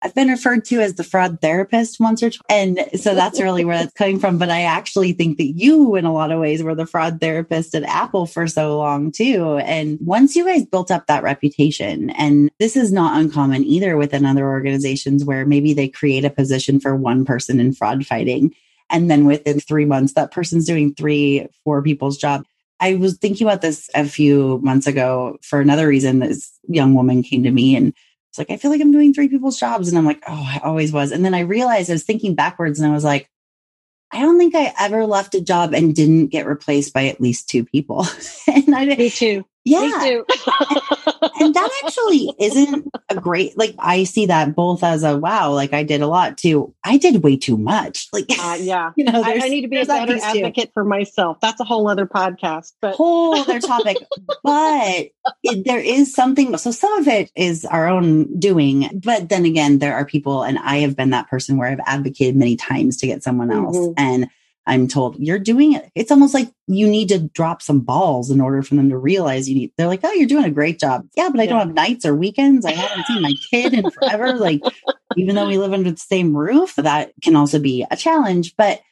I've been referred to as the fraud therapist once or twice. And so that's really where that's coming from. But I actually think that you, in a lot of ways, were the fraud therapist at Apple for so long, too. And once you guys built up that reputation, and this is not uncommon either within other organizations where maybe they create a position for one person in fraud fighting. And then within three months, that person's doing three, four people's job. I was thinking about this a few months ago for another reason. This young woman came to me and it's like, I feel like I'm doing three people's jobs. And I'm like, oh, I always was. And then I realized I was thinking backwards and I was like, I don't think I ever left a job and didn't get replaced by at least two people. <laughs> and I Me too. Yeah. <laughs> and that actually isn't a great, like, I see that both as a wow, like I did a lot too. I did way too much. <laughs> Like, uh, yeah. You know, I, I, need to be a better advocate too. for myself. That's a whole other podcast, but whole <laughs> other topic. but it, there is something. So some of it is our own doing. But then again, there are people, and I have been that person where I've advocated many times to get someone else. Mm-hmm. And I'm told you're doing it. It's almost like you need to drop some balls in order for them to realize you need. They're like, oh, you're doing a great job. Yeah, but I yeah. don't have nights or weekends. I haven't seen my kid in forever. like, even though we live under the same roof, that can also be a challenge. But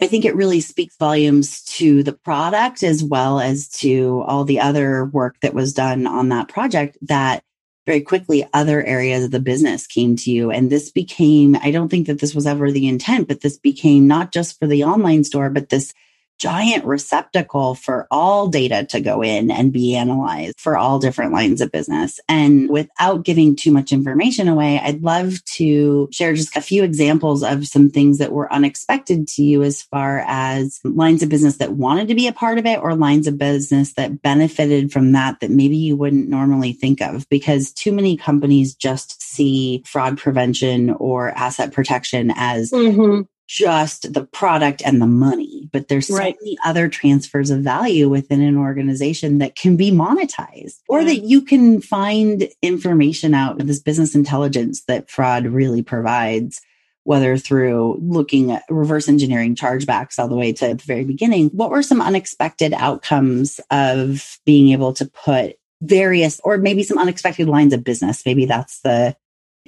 I think it really speaks volumes to the product as well as to all the other work that was done on that project that very quickly other areas of the business came to you. And this became, I don't think that this was ever the intent, but this became not just for the online store, but this giant receptacle for all data to go in and be analyzed for all different lines of business. And without giving too much information away, I'd love to share just a few examples of some things that were unexpected to you as far as lines of business that wanted to be a part of it or lines of business that benefited from that that maybe you wouldn't normally think of because too many companies just see fraud prevention or asset protection as mm-hmm just the product and the money, but there's so right. many other transfers of value within an organization that can be monetized or yeah. that you can find information out of this business intelligence that fraud really provides whether through looking at reverse engineering chargebacks all the way to the very beginning. What were some unexpected outcomes of being able to put various or maybe some unexpected lines of business? Maybe that's the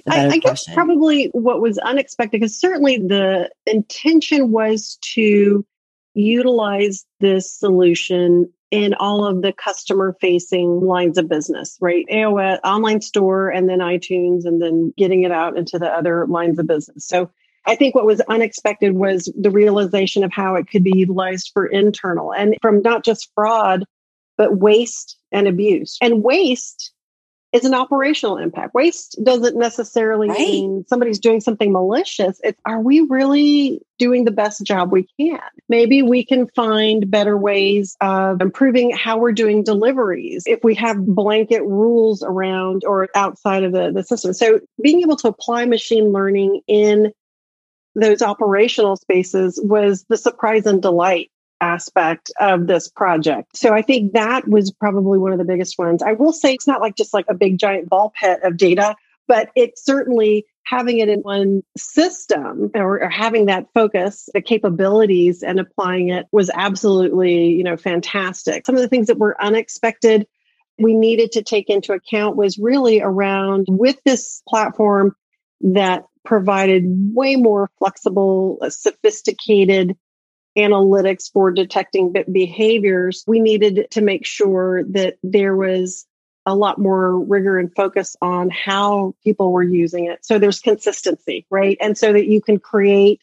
I, I guess probably what was unexpected, because certainly the intention was to utilize this solution in all of the customer facing lines of business, right? AOS, online store, and then iTunes, and then getting it out into the other lines of business. So I think what was unexpected was the realization of how it could be utilized for internal and from not just fraud, but waste and abuse. And waste is an operational impact. Waste doesn't necessarily right. mean somebody's doing something malicious. It's are we really doing the best job we can? Maybe we can find better ways of improving how we're doing deliveries if we have blanket rules around or outside of the, the system. So being able to apply machine learning in those operational spaces was the surprise and delight aspect of this project. So I think that was probably one of the biggest ones. I will say it's not like just like a big giant ball pit of data, but it's certainly having it in one system or, or, having that focus, the capabilities and applying it was absolutely, you know, fantastic. Some of the things that were unexpected we needed to take into account was really around with this platform that provided way more flexible, sophisticated analytics for detecting behaviors, we needed to make sure that there was a lot more rigor and focus on how people were using it. So there's consistency, right? And so that you can create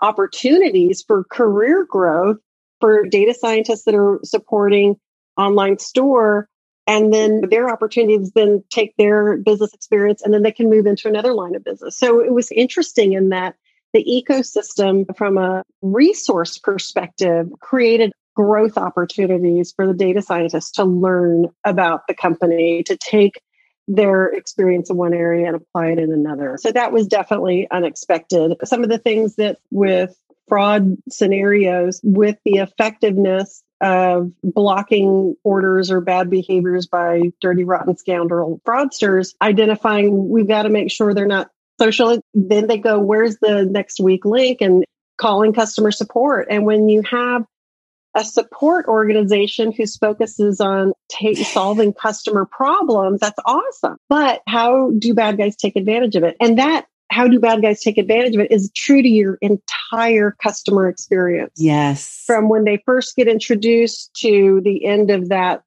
opportunities for career growth for data scientists that are supporting online store and then their opportunities then take their business experience and then they can move into another line of business. So it was interesting in that the ecosystem from a resource perspective created growth opportunities for the data scientists to learn about the company, to take their experience in one area and apply it in another. So that was definitely unexpected. Some of the things that with fraud scenarios, with the effectiveness of blocking orders or bad behaviors by dirty, rotten scoundrel fraudsters, identifying we've got to make sure they're not social. Then they go, where's the next weak link? And calling customer support. And when you have a support organization whose focuses on solving customer problems, that's awesome. But how do bad guys take advantage of it? And that how do bad guys take advantage of it is true to your entire customer experience. Yes. From when they first get introduced to the end of that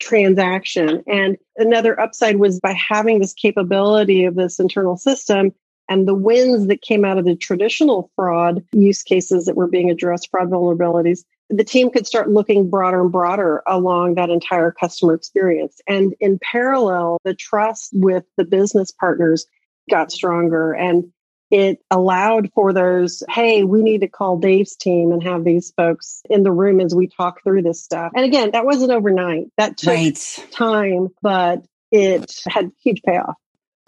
transaction. And another upside was by having this capability of this internal system and the wins that came out of the traditional fraud use cases that were being addressed, fraud vulnerabilities, the team could start looking broader and broader along that entire customer experience. And in parallel, the trust with the business partners got stronger. And it allowed for those, hey, we need to call Dave's team and have these folks in the room as we talk through this stuff. And again, that wasn't overnight. That took right. time, but it had huge payoff.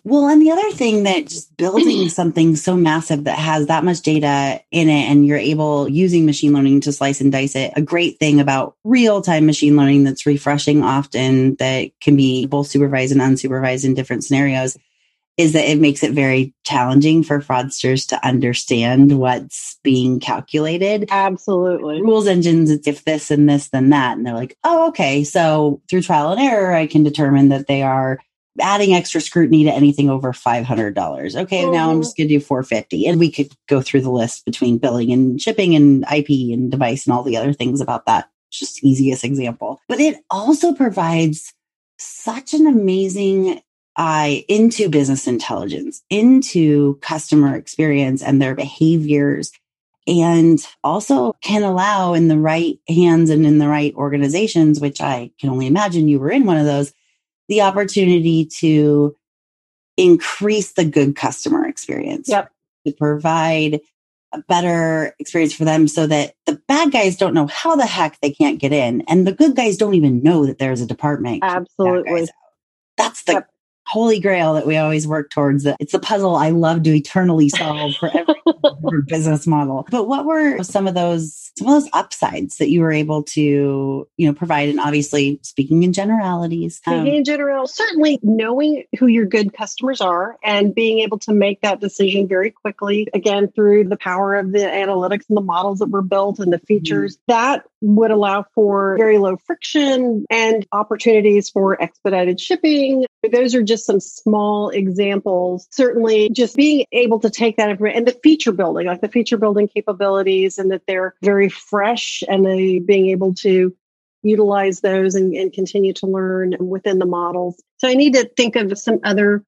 Well, and the other thing that just building <clears throat> something so massive that has that much data in it and you're able using machine learning to slice and dice it, a great thing about real time machine learning that's refreshing often that can be both supervised and unsupervised in different scenarios is that it makes it very challenging for fraudsters to understand what's being calculated. Absolutely. Rules engines, it's if this and this, then that. And they're like, oh, okay. So through trial and error, I can determine that they are adding extra scrutiny to anything over $500. Okay, now I'm mm-hmm. just going to do 450 and we could go through the list between billing and shipping and IP and device and all the other things about that. Just easiest example. But it also provides such an amazing eye into business intelligence, into customer experience and their behaviors and also can allow in the right hands and in the right organizations, which I can only imagine you were in one of those, the opportunity to increase the good customer experience. Yep. To provide a better experience for them so that the bad guys don't know how the heck they can't get in and the good guys don't even know that there's a department. Absolutely. That's the yep holy grail that we always work towards. It's the puzzle I love to eternally solve for every <laughs> business model. But what were some of those some of those upsides that you were able to you know provide? And obviously, speaking in generalities, speaking um, in general, certainly knowing who your good customers are and being able to make that decision very quickly. Again, through the power of the analytics and the models that were built and the mm-hmm. features mm-hmm. that would allow for very low friction and opportunities for expedited shipping. Those are just some small examples. Certainly, just being able to take that information and the feature building, like the feature building capabilities, and that they're very fresh and they being able to utilize those and, and continue to learn within the models. So I need to think of some other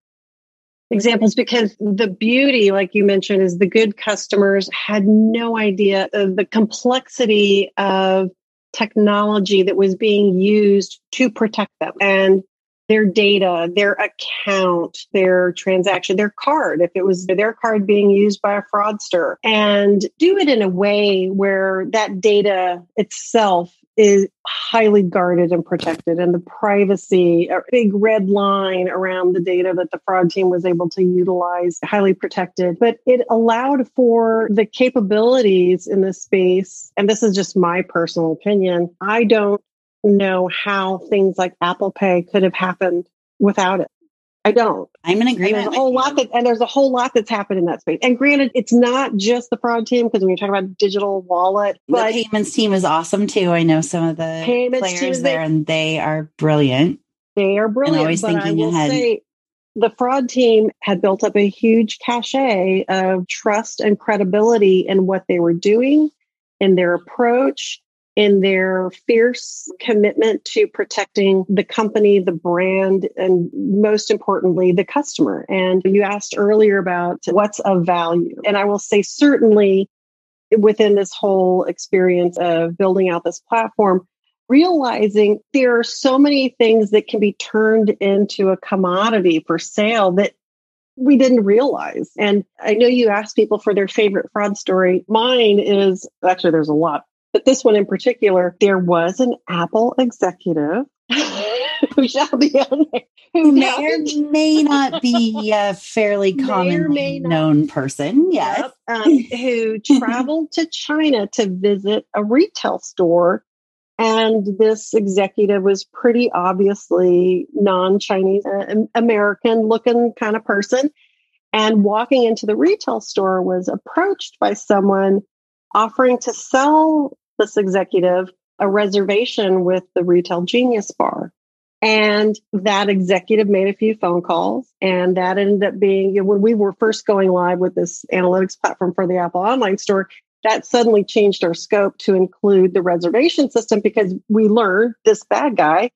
examples because the beauty, like you mentioned, is the good customers had no idea of the complexity of technology that was being used to protect them and their data, their account, their transaction, their card, if it was their card being used by a fraudster, and do it in a way where that data itself is highly guarded and protected and the privacy a big red line around the data that the fraud team was able to utilize highly protected. But it allowed for the capabilities in this space and this is just my personal opinion. I don't know how things like apple pay could have happened without it I don't. I'm in agreement. And there's a whole lot that, and there's a whole lot that's happened in that space. And granted, it's not just the fraud team because when you're talking about digital wallet, but the payments team is awesome too. I know some of the players there, and they are brilliant. They are brilliant. And always thinking ahead. Say, the fraud team had built up a huge cachet of trust and credibility in what they were doing, in their approach, in their fierce commitment to protecting the company, the brand, and most importantly, the customer. And you asked earlier about what's of value. And I will say, certainly within this whole experience of building out this platform, realizing there are so many things that can be turned into a commodity for sale that we didn't realize. And I know you asked people for their favorite fraud story. Mine is actually, there's a lot, but this one in particular, there was an Apple executive <laughs> who shall be who may or may not be a fairly commonly known person, yes, yep. um, who traveled to China to visit a retail store. And this executive was pretty obviously non Chinese uh, American looking kind of person. And walking into the retail store was approached by someone offering to sell this executive a reservation with the Retail Genius Bar. And that executive made a few phone calls, and that ended up being you know, when we were first going live with this analytics platform for the Apple online store. That suddenly changed our scope to include the reservation system because we learned this bad guy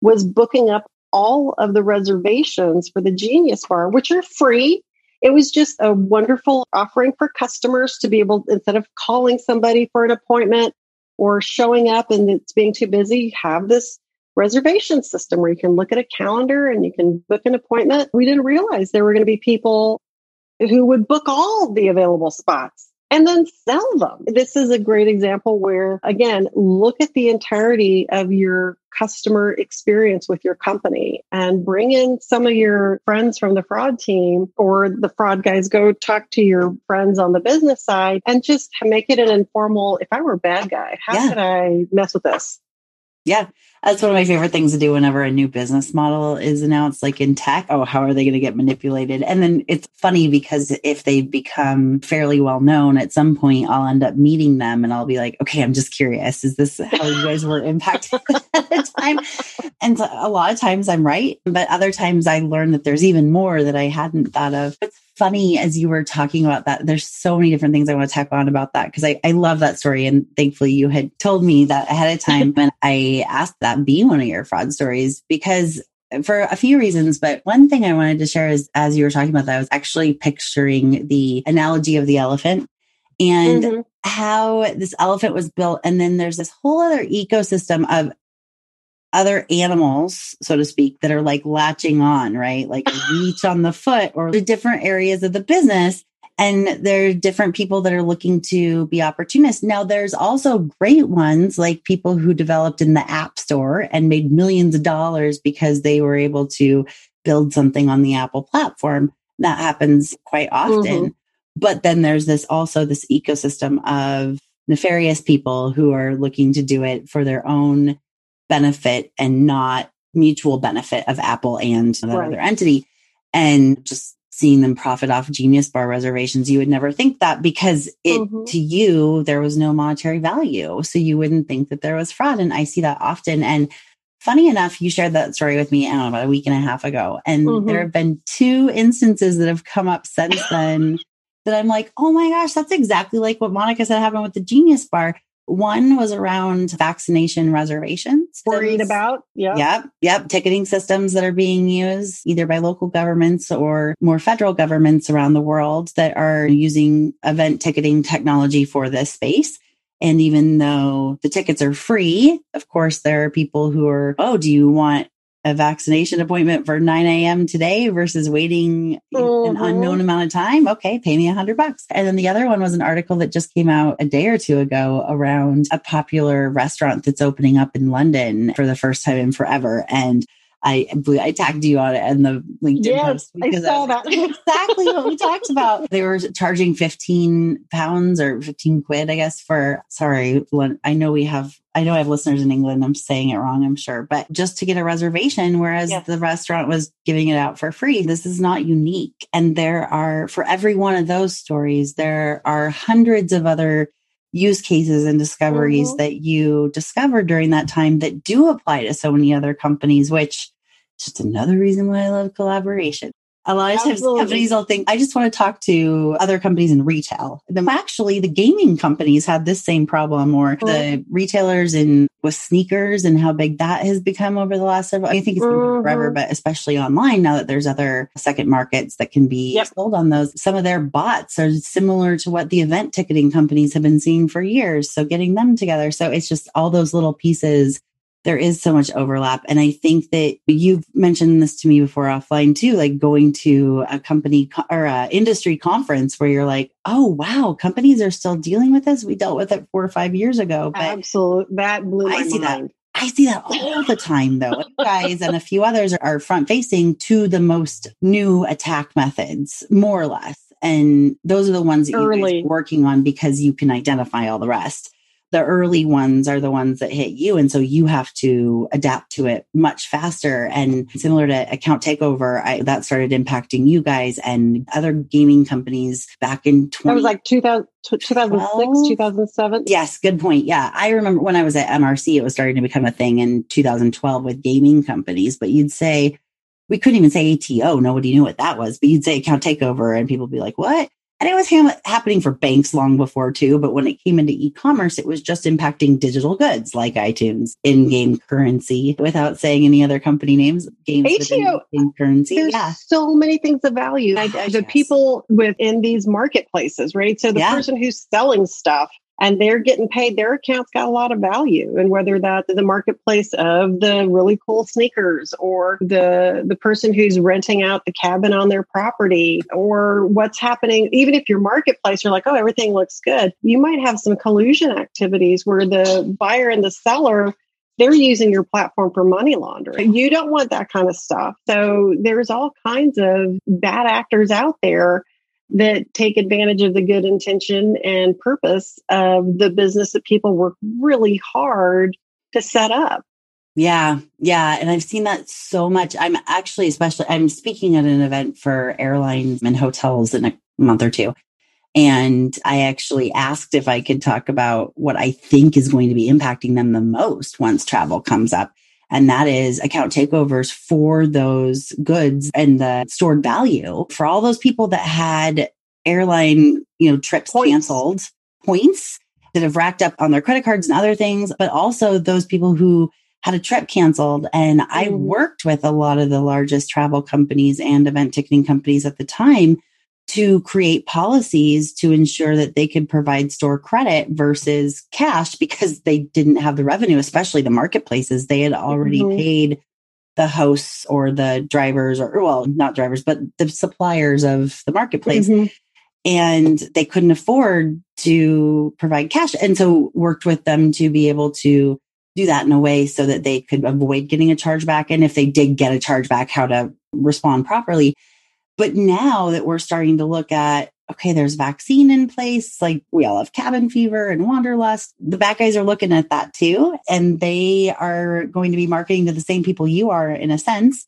was booking up all of the reservations for the Genius Bar, which are free it was just a wonderful offering for customers to be able, instead of calling somebody for an appointment or showing up and it's being too busy, have this reservation system where you can look at a calendar and you can book an appointment. We didn't realize there were going to be people who would book all the available spots and then sell them. This is a great example where, again, look at the entirety of your customer experience with your company and bring in some of your friends from the fraud team or the fraud guys go talk to your friends on the business side and just make it an informal if i were a bad guy how yeah. could i mess with this Yeah. That's one of my favorite things to do whenever a new business model is announced, like in tech. Oh, how are they going to get manipulated? And then it's funny because if they become fairly well known at some point, I'll end up meeting them and I'll be like, okay, I'm just curious. Is this how you guys were impacted <laughs> at the time? And a lot of times I'm right, but other times I learn that there's even more that I hadn't thought of. It's funny as you were talking about that. There's so many different things I want to tap on about that because I, I love that story. And thankfully, you had told me that ahead of time when I asked that be one of your fraud stories because for a few reasons. But one thing I wanted to share is as you were talking about that, I was actually picturing the analogy of the elephant and mm-hmm. how this elephant was built. And then there's this whole other ecosystem of other animals, so to speak, that are like latching on, right? Like <sighs> reach on the foot or the different areas of the business. And there are different people that are looking to be opportunists. Now, there's also great ones like people who developed in the App Store and made millions of dollars because they were able to build something on the Apple platform. That happens quite often. Mm-hmm. But then there's this also this ecosystem of nefarious people who are looking to do it for their own benefit and not mutual benefit of Apple and that right. other entity. And just seeing them profit off Genius Bar reservations, you would never think that because it mm-hmm. to you there was no monetary value. So you wouldn't think that there was fraud. And I see that often. And funny enough, you shared that story with me, I don't know, about a week and a half ago. And mm-hmm. there have been two instances that have come up since then <sighs> that I'm like, oh my gosh, that's exactly like what Monica said happened with the Genius Bar. One was around vaccination reservations. Worried about? Yeah. Yep. Yep. Ticketing systems that are being used either by local governments or more federal governments around the world that are using event ticketing technology for this space. And even though the tickets are free, of course, there are people who are, oh, do you want a vaccination appointment for 9 a.m. today versus waiting mm-hmm. an unknown amount of time. Okay, pay me a hundred bucks. And then the other one was an article that just came out a day or two ago around a popular restaurant that's opening up in London for the first time in forever. And I I tagged you on it and the LinkedIn yes, post because I saw that. <laughs> exactly what we talked about. They were charging 15 pounds or 15 quid, I guess, for sorry, I know we have I know I have listeners in England. I'm saying it wrong, I'm sure, but just to get a reservation, whereas yes. the restaurant was giving it out for free. This is not unique. And there are, for every one of those stories, there are hundreds of other use cases and discoveries mm-hmm. that you discovered during that time that do apply to so many other companies, which is just another reason why I love collaboration. A lot of Absolutely. times companies will think, I just want to talk to other companies in retail. Actually, the gaming companies had this same problem or mm-hmm. the retailers in with sneakers and how big that has become over the last several, I think it's been mm-hmm. forever, but especially online now that there's other second markets that can be yep. sold on those. Some of their bots are similar to what the event ticketing companies have been seeing for years. So getting them together. So it's just all those little pieces there is so much overlap. And I think that you've mentioned this to me before offline too, like going to a company co- or a industry conference where you're like, oh, wow, companies are still dealing with this. We dealt with it four or five years ago. But Absolutely. That blew my I see mind. That. I see that all the time, though. You guys and a few others are front facing to the most new attack methods, more or less. And those are the ones that you're working on because you can identify all the rest the early ones are the ones that hit you. And so you have to adapt to it much faster. And similar to account takeover, I, that started impacting you guys and other gaming companies back in 20. That was like 2000, 2006, 2007. Yes, good point. Yeah. I remember when I was at MRC, it was starting to become a thing in 2012 with gaming companies, but you'd say, we couldn't even say ATO. Nobody knew what that was, but you'd say account takeover and people would be like, what? And it was ha- happening for banks long before too. But when it came into e-commerce, it was just impacting digital goods like iTunes, in-game currency, without saying any other company names. Games ATO, in currency. There's yeah. so many things of value. Oh, the yes. people within these marketplaces, right? So the yeah. person who's selling stuff and they're getting paid. Their account's got a lot of value, and whether that's the marketplace of the really cool sneakers, or the the person who's renting out the cabin on their property, or what's happening, even if your marketplace, you're like, oh, everything looks good. You might have some collusion activities where the buyer and the seller they're using your platform for money laundering. You don't want that kind of stuff. So there's all kinds of bad actors out there that take advantage of the good intention and purpose of the business that people work really hard to set up. Yeah, yeah. And I've seen that so much. I'm actually, especially, I'm speaking at an event for airlines and hotels in a month or two. And I actually asked if I could talk about what I think is going to be impacting them the most once travel comes up. And that is account takeovers for those goods and the stored value for all those people that had airline, you know, trips points. canceled, points that have racked up on their credit cards and other things, but also those people who had a trip canceled. And I mm-hmm. worked with a lot of the largest travel companies and event ticketing companies at the time to create policies to ensure that they could provide store credit versus cash because they didn't have the revenue, especially the marketplaces. They had already mm-hmm. paid the hosts or the drivers or well, not drivers, but the suppliers of the marketplace. Mm-hmm. And they couldn't afford to provide cash. And so worked with them to be able to do that in a way so that they could avoid getting a chargeback. And if they did get a chargeback, how to respond properly. But now that we're starting to look at, okay, there's vaccine in place, like we all have cabin fever and wanderlust. The bad guys are looking at that too. And they are going to be marketing to the same people you are in a sense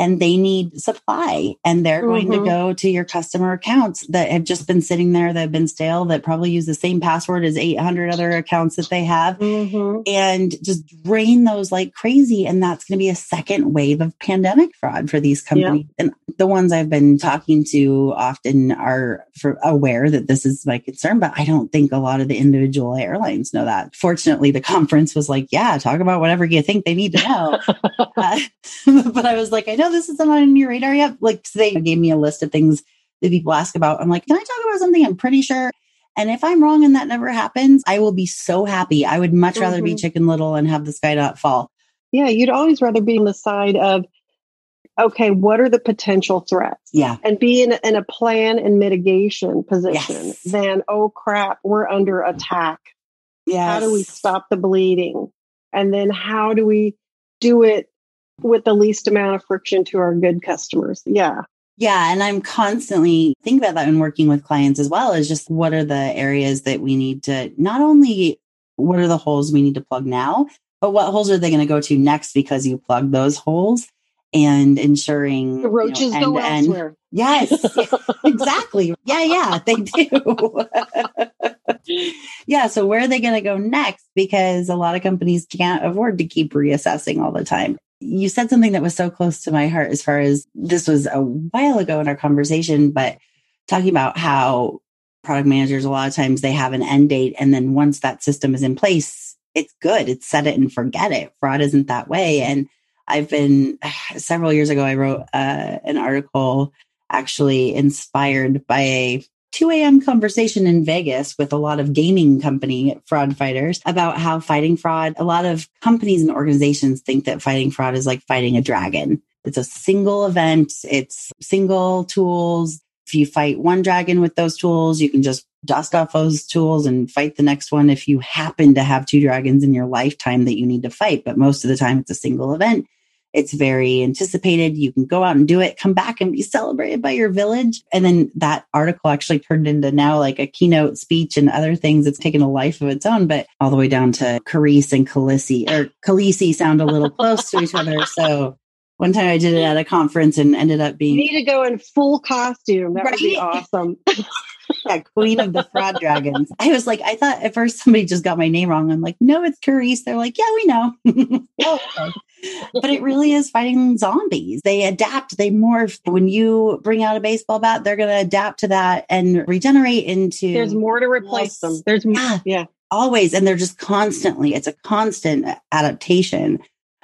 and they need supply and they're mm-hmm. going to mm-hmm. go to your customer accounts that have just been sitting there that have been stale that probably use the same password as 800 other accounts that they have mm-hmm. and just drain those like crazy and that's going to be a second wave of pandemic fraud for these companies yeah. and the ones i've been talking to often are for aware that this is my concern but i don't think a lot of the individual airlines know that fortunately the <laughs> conference was like yeah talk about whatever you think they need to know <laughs> uh, <laughs> but i was like i know this isn't on your radar yet. Like they gave me a list of things that people ask about. I'm like, can I talk about something I'm pretty sure? And if I'm wrong and that never happens, I will be so happy. I would much rather mm-hmm. be chicken little and have the sky not fall. Yeah, you'd always rather be on the side of, okay, what are the potential threats? Yeah. And be in, in a plan and mitigation position yes. than, oh crap, we're under attack. Yeah. How do we stop the bleeding? And then how do we do it with the least amount of friction to our good customers. Yeah. Yeah. And I'm constantly think about that when working with clients as well is just what are the areas that we need to not only what are the holes we need to plug now, but what holes are they going to go to next because you plug those holes and ensuring the roaches you know, go end elsewhere. Yes, <laughs> exactly. Yeah, yeah, they do. <laughs> yeah. So where are they going to go next? Because a lot of companies can't afford to keep reassessing all the time you said something that was so close to my heart as far as this was a while ago in our conversation, but talking about how product managers, a lot of times they have an end date. And then once that system is in place, it's good. It's set it and forget it. Fraud isn't that way. And I've been <sighs> several years ago, I wrote uh, an article actually inspired by a 2 a.m. conversation in Vegas with a lot of gaming company fraud fighters about how fighting fraud, a lot of companies and organizations think that fighting fraud is like fighting a dragon. It's a single event, it's single tools. If you fight one dragon with those tools, you can just dust off those tools and fight the next one if you happen to have two dragons in your lifetime that you need to fight. But most of the time, it's a single event. It's very anticipated. You can go out and do it, come back and be celebrated by your village. And then that article actually turned into now like a keynote speech and other things. It's taken a life of its own, but all the way down to Karisse and Khaleesi or Khaleesi sound a little close to each other. So one time I did it at a conference and ended up being. You need to go in full costume. That right? would be awesome. <laughs> yeah, Queen of the Fraud Dragons. I was like, I thought at first somebody just got my name wrong. I'm like, no, it's Karisse. They're like, yeah, we know. <laughs> Oh, but it really is fighting zombies. They adapt, they morph. When you bring out a baseball bat, they're going to adapt to that and regenerate into. There's more to replace them. There's yeah, yeah, always, and they're just constantly. It's a constant adaptation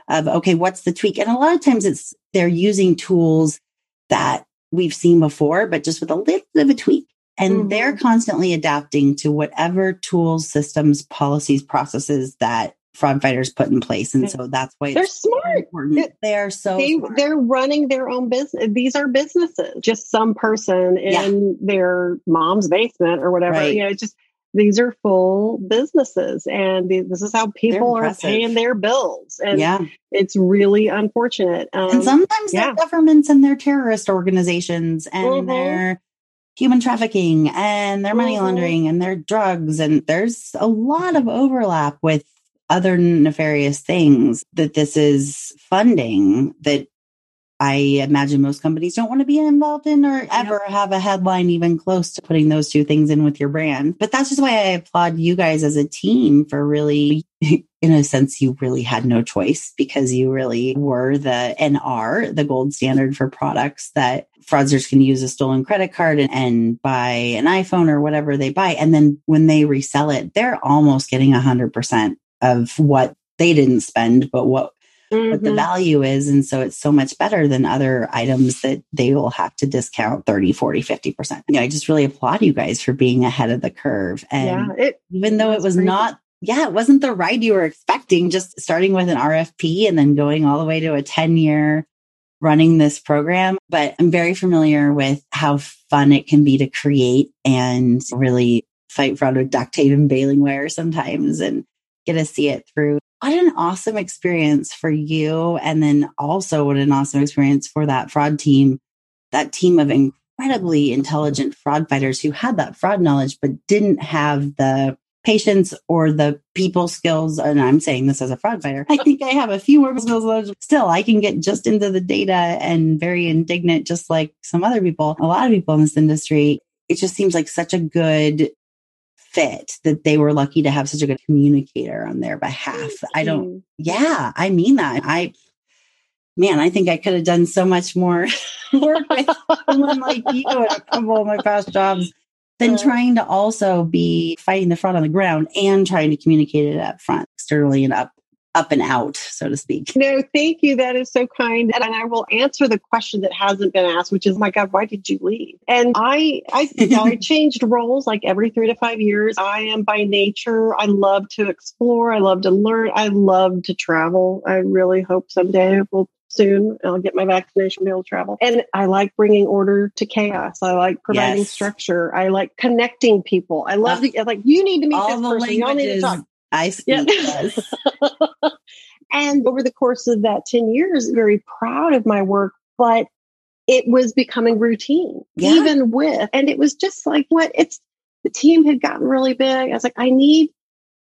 of okay, what's the tweak? And a lot of times it's they're using tools that we've seen before, but just with a little bit of a tweak. And mm-hmm. they're constantly adapting to whatever tools, systems, policies, processes that fraud fighters put in place. And so that's why they're smart. Important. They are so they, they're running their own business. These are businesses. Just some person in yeah. their mom's basement or whatever. Right. You know, just these are full businesses and this is how people are paying their bills and yeah. it's really unfortunate um, and sometimes yeah. their governments and their terrorist organizations and mm-hmm. their human trafficking and their money mm-hmm. laundering and their drugs and there's a lot of overlap with other nefarious things that this is funding that I imagine most companies don't want to be involved in or ever have a headline even close to putting those two things in with your brand. But that's just why I applaud you guys as a team for really, <laughs> in a sense, you really had no choice because you really were the and are the gold standard for products that fraudsters can use a stolen credit card and, and buy an iPhone or whatever they buy. And then when they resell it, they're almost getting a hundred percent of what they didn't spend, but what mm-hmm. what the mm-hmm. value is. And so it's so much better than other items that they will have to discount 30, 40, 50%. You know, I just really applaud you guys for being ahead of the curve. And yeah, it, even though it was crazy. not yeah, it wasn't the ride you were expecting, just starting with an RFP and then going all the way to a 10 year running this program. But I'm very familiar with how fun it can be to create and really fight fraud with duct tape and baling wire sometimes and get to see it through what an awesome experience for you. And then also what an awesome experience for that fraud team, that team of incredibly intelligent fraud fighters who had that fraud knowledge, but didn't have the patience or the people skills. And I'm saying this as a fraud fighter. I think I have a few more skills. Still, I can get just into the data and very indignant, just like some other people, a lot of people in this industry. It just seems like such a good fit that they were lucky to have such a good communicator on their behalf. I don't, yeah, I mean that. I, man, I think I could have done so much more <laughs> work with someone like you in a couple of my past jobs than trying to also be fighting the fraud on the ground and trying to communicate it up front, externally and up up and out, so to speak. No, thank you. That is so kind. And I will answer the question that hasn't been asked, which is, my God, why did you leave? And I, I, <laughs> I changed roles like every three to five years. I am by nature. I love to explore. I love to learn. I love to travel. I really hope someday we'll soon. I'll get my vaccination, be able to travel. And I like bringing order to chaos. I like providing yes. structure. I like connecting people. I love uh, the, like, you need to meet this person. Y'all need to talk. I <laughs> speak. Yes. and over the course of that 10 years, very proud of my work, but it was becoming routine, yeah. even with, and it was just like what it's, the team had gotten really big. I was like, I need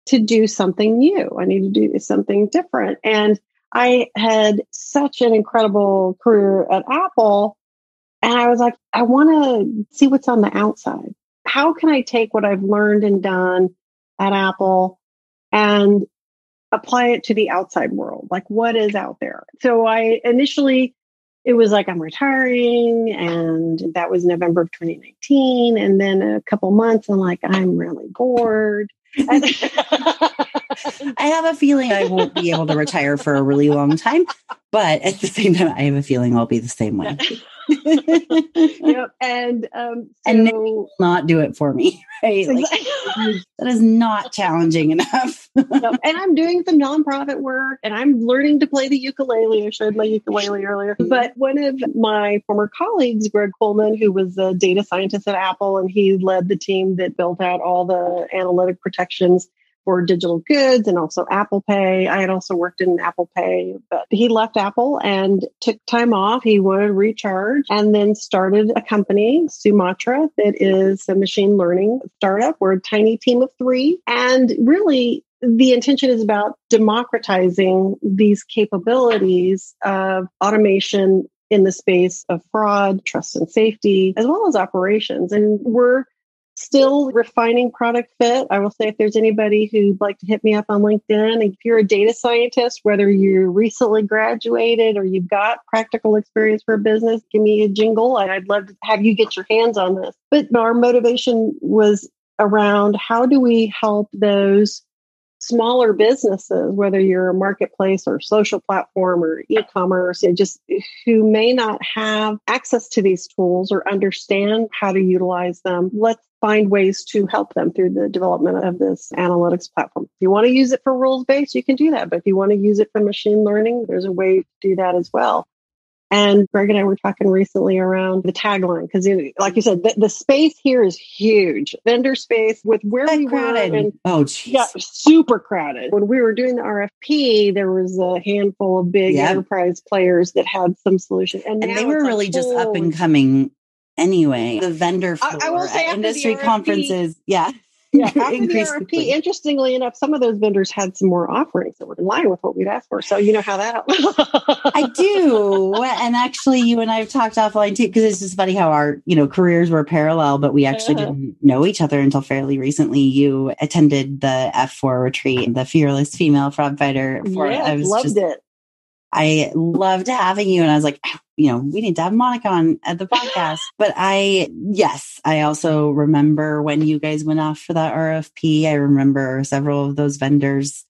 to do something new. I need to do something different. And I had such an incredible career at Apple. And I was like, I want to see what's on the outside. How can I take what I've learned and done at Apple and apply it to the outside world. Like, what is out there? So I initially, it was like I'm retiring, and that was November of 2019. And then a couple months, I'm like, I'm really bored. <laughs> I have a feeling I won't be able to retire for a really long time, but at the <laughs> same time, I have a feeling I'll be the same way. <laughs> yep. And um, so, and not do it for me, <laughs> right? Like, that is not challenging enough. and I'm doing some nonprofit work, and I'm learning to play the ukulele. I showed my ukulele earlier. Mm-hmm. But one of my former colleagues, Greg Coleman, who was a data scientist at Apple, and he led the team that built out all the analytic protections for digital goods and also Apple Pay. I had also worked in Apple Pay, but he left Apple and took time off. He wanted to recharge and then started a company, Sumatra, that is a machine learning startup. We're a tiny team of three. And really, the intention is about democratizing these capabilities of automation in the space of fraud, trust and safety, as well as operations. And we're still refining product fit. I will say if there's anybody who'd like to hit me up on LinkedIn, if you're a data scientist, whether you recently graduated or you've got practical experience for a business, give me a jingle and I'd love to have you get your hands on this. But our motivation was around how do we help those smaller businesses, whether you're a marketplace or social platform or e-commerce, just who may not have access to these tools or understand how to utilize them. Let's find ways to help them through the development of this analytics platform. If you want to use it for rules based, you can do that. But if you want to use it for machine learning, there's a way to do that as well. And Greg and I were talking recently around the tagline because, like you said, the, the, space here is huge. Vendor space with where we crowded. were, and oh, geez. yeah, super crowded. When we were doing the RFP, there was a handful of big yep. enterprise players that had some solution, and, and they were really just up and coming anyway. The vendor floor I, I will say industry RFP, conferences, yeah. Yeah, <laughs> after the RFP, interestingly enough, some of those vendors had some more offerings that were in line with what we'd asked for. So you know how that. <laughs> I do, and actually, you and I have talked offline too because it's just funny how our you know careers were parallel, but we actually uh-huh. didn't know each other until fairly recently. You attended the F4 retreat, the Fearless Female Fraud Fighter. For, yes, I was loved just, it. I loved having you. And I was like, you know, we need to have Monica on at the <laughs> podcast. but I, yes, I also remember when you guys went off for that RFP. I remember several of those vendors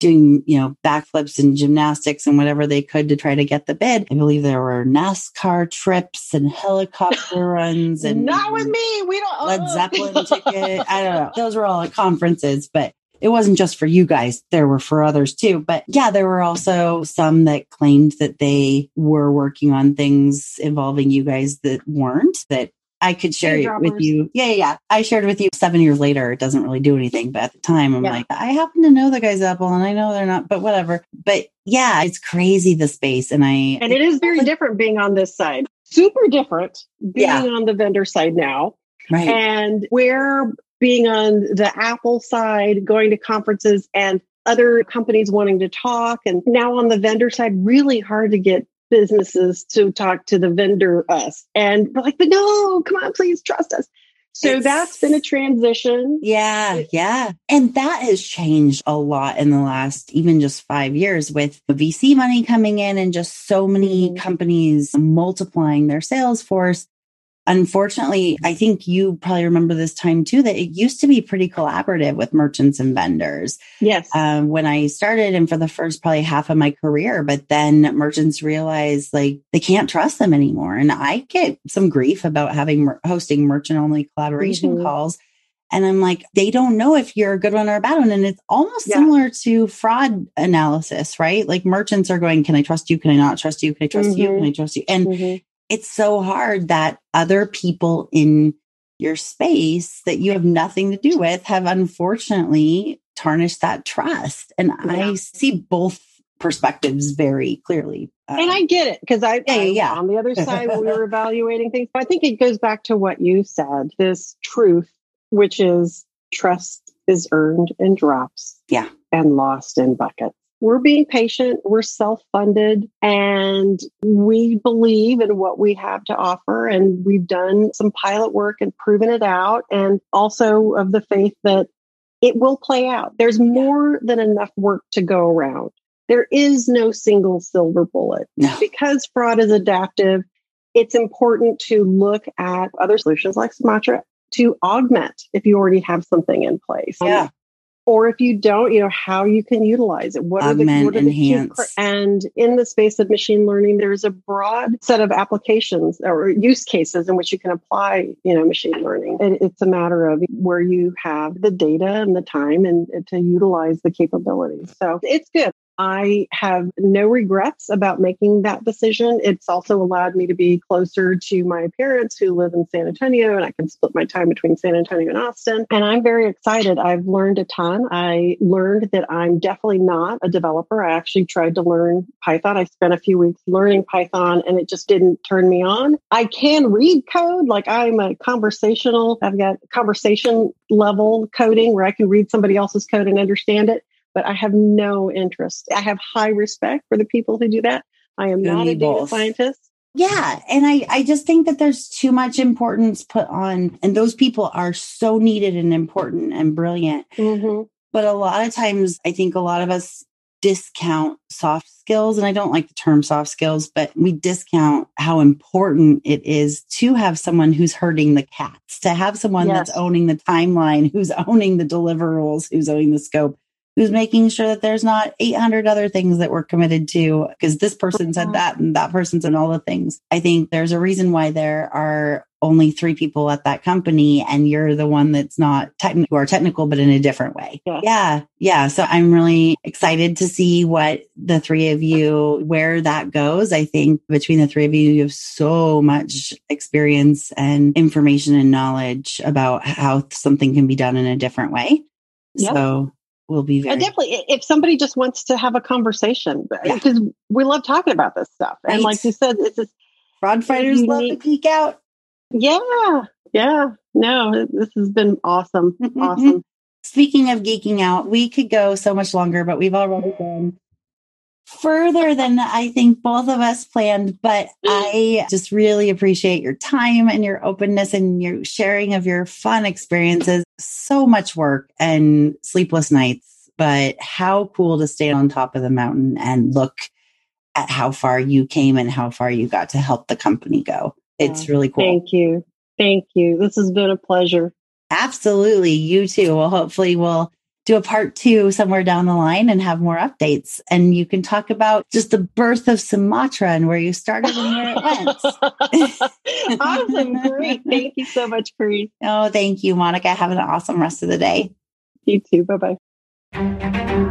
doing, you know, backflips and gymnastics and whatever they could to try to get the bid. I believe there were NASCAR trips and helicopter <laughs> runs and not with me. We don't Led oh. Zeppelin ticket. I don't know. Those were all at conferences, but it wasn't just for you guys. There were for others too. But yeah, there were also some that claimed that they were working on things involving you guys that weren't, that I could share it with you. Yeah, yeah, yeah. I shared with you seven years later. It doesn't really do anything. But at the time, I'm yeah. like, I happen to know the guys at Apple and I know they're not, but whatever. But yeah, it's crazy the space. And I, and it is very different being on this side. Super different being yeah. on the vendor side now. Right. And where being on the Apple side, going to conferences and other companies wanting to talk. And now on the vendor side, really hard to get businesses to talk to the vendor us. And we're like, but no, come on, please trust us. So it's, that's been a transition. Yeah, yeah. And that has changed a lot in the last even just five years with VC money coming in and just so many mm-hmm. companies multiplying their sales force unfortunately, I think you probably remember this time too that it used to be pretty collaborative with merchants and vendors. Yes. Um, when I started and for the first probably half of my career, but then merchants realized like they can't trust them anymore. And I get some grief about having hosting merchant only collaboration mm-hmm. calls. And I'm like, they don't know if you're a good one or a bad one. And it's almost yeah. similar to fraud analysis, right? Like merchants are going, can I trust you? Can I not trust you? Can I trust mm-hmm. you? Can I trust you? And mm-hmm it's so hard that other people in your space that you have nothing to do with have unfortunately tarnished that trust. And yeah. I see both perspectives very clearly. Um, and I get it because I, yeah, yeah, on the other side we <laughs> were evaluating things. But I think it goes back to what you said this truth, which is trust is earned in drops. Yeah. And lost in buckets we're being patient, we're self funded, and we believe in what we have to offer. And we've done some pilot work and proven it out, and also of the faith that it will play out. There's more than enough work to go around. There is no single silver bullet. No. Because fraud is adaptive, it's important to look at other solutions like Sumatra to augment if you already have something in place. Yeah or if you don't, you know, how you can utilize it. What Augment, are the, what are enhance. the and in the space of machine learning, there's a broad set of applications or use cases in which you can apply, you know, machine learning. And it's a matter of where you have the data and the time and, and to utilize the capabilities. So it's good. I have no regrets about making that decision. It's also allowed me to be closer to my parents who live in San Antonio, and I can split my time between San Antonio and Austin. And I'm very excited. I've learned a ton. I learned that I'm definitely not a developer. I actually tried to learn Python. I spent a few weeks learning Python, and it just didn't turn me on. I can read code, like I'm a conversational, I've got conversation level coding where I can read somebody else's code and understand it but I have no interest. I have high respect for the people who do that. I am not a data scientist. Yeah. And I, I just think that there's too much importance put on, and those people are so needed and important and brilliant. Mm-hmm. But a lot of times, I think a lot of us discount soft skills. And I don't like the term soft skills, but we discount how important it is to have someone who's herding the cats, to have someone yes. that's owning the timeline, who's owning the deliverables, who's owning the scope who's making sure that there's not 800 other things that we're committed to because this person said mm-hmm. that and that person said all the things. I think there's a reason why there are only three people at that company and you're the one that's not technical or technical, but in a different way. Yeah. yeah. Yeah. So I'm really excited to see what the three of you, where that goes. I think between the three of you, you have so much experience and information and knowledge about how something can be done in a different way. Yep. So will be oh, very. And definitely, if somebody just wants to have a conversation, because yeah. we love talking about this stuff, right. and like you said, it's just fraud fighters love to geek out. Yeah, yeah. No, this has been awesome. Mm-hmm, mm-hmm. Awesome. Speaking of geeking out, we could go so much longer, but we've already gone further than I think both of us planned. But mm. I just really appreciate your time and your openness and your sharing of your fun experiences. So much work and sleepless nights, but how cool to stay on top of the mountain and look at how far you came and how far you got to help the company go. It's really cool. Thank you. Thank you. This has been a pleasure. Absolutely. You too. Well, hopefully we'll do a part two somewhere down the line and have more updates. And you can talk about just the birth of Sumatra and where you started and where it went. <laughs> awesome. Great. Thank you so much, Karisse. Oh, thank you, Monica. Have an awesome rest of the day. You too. Bye bye.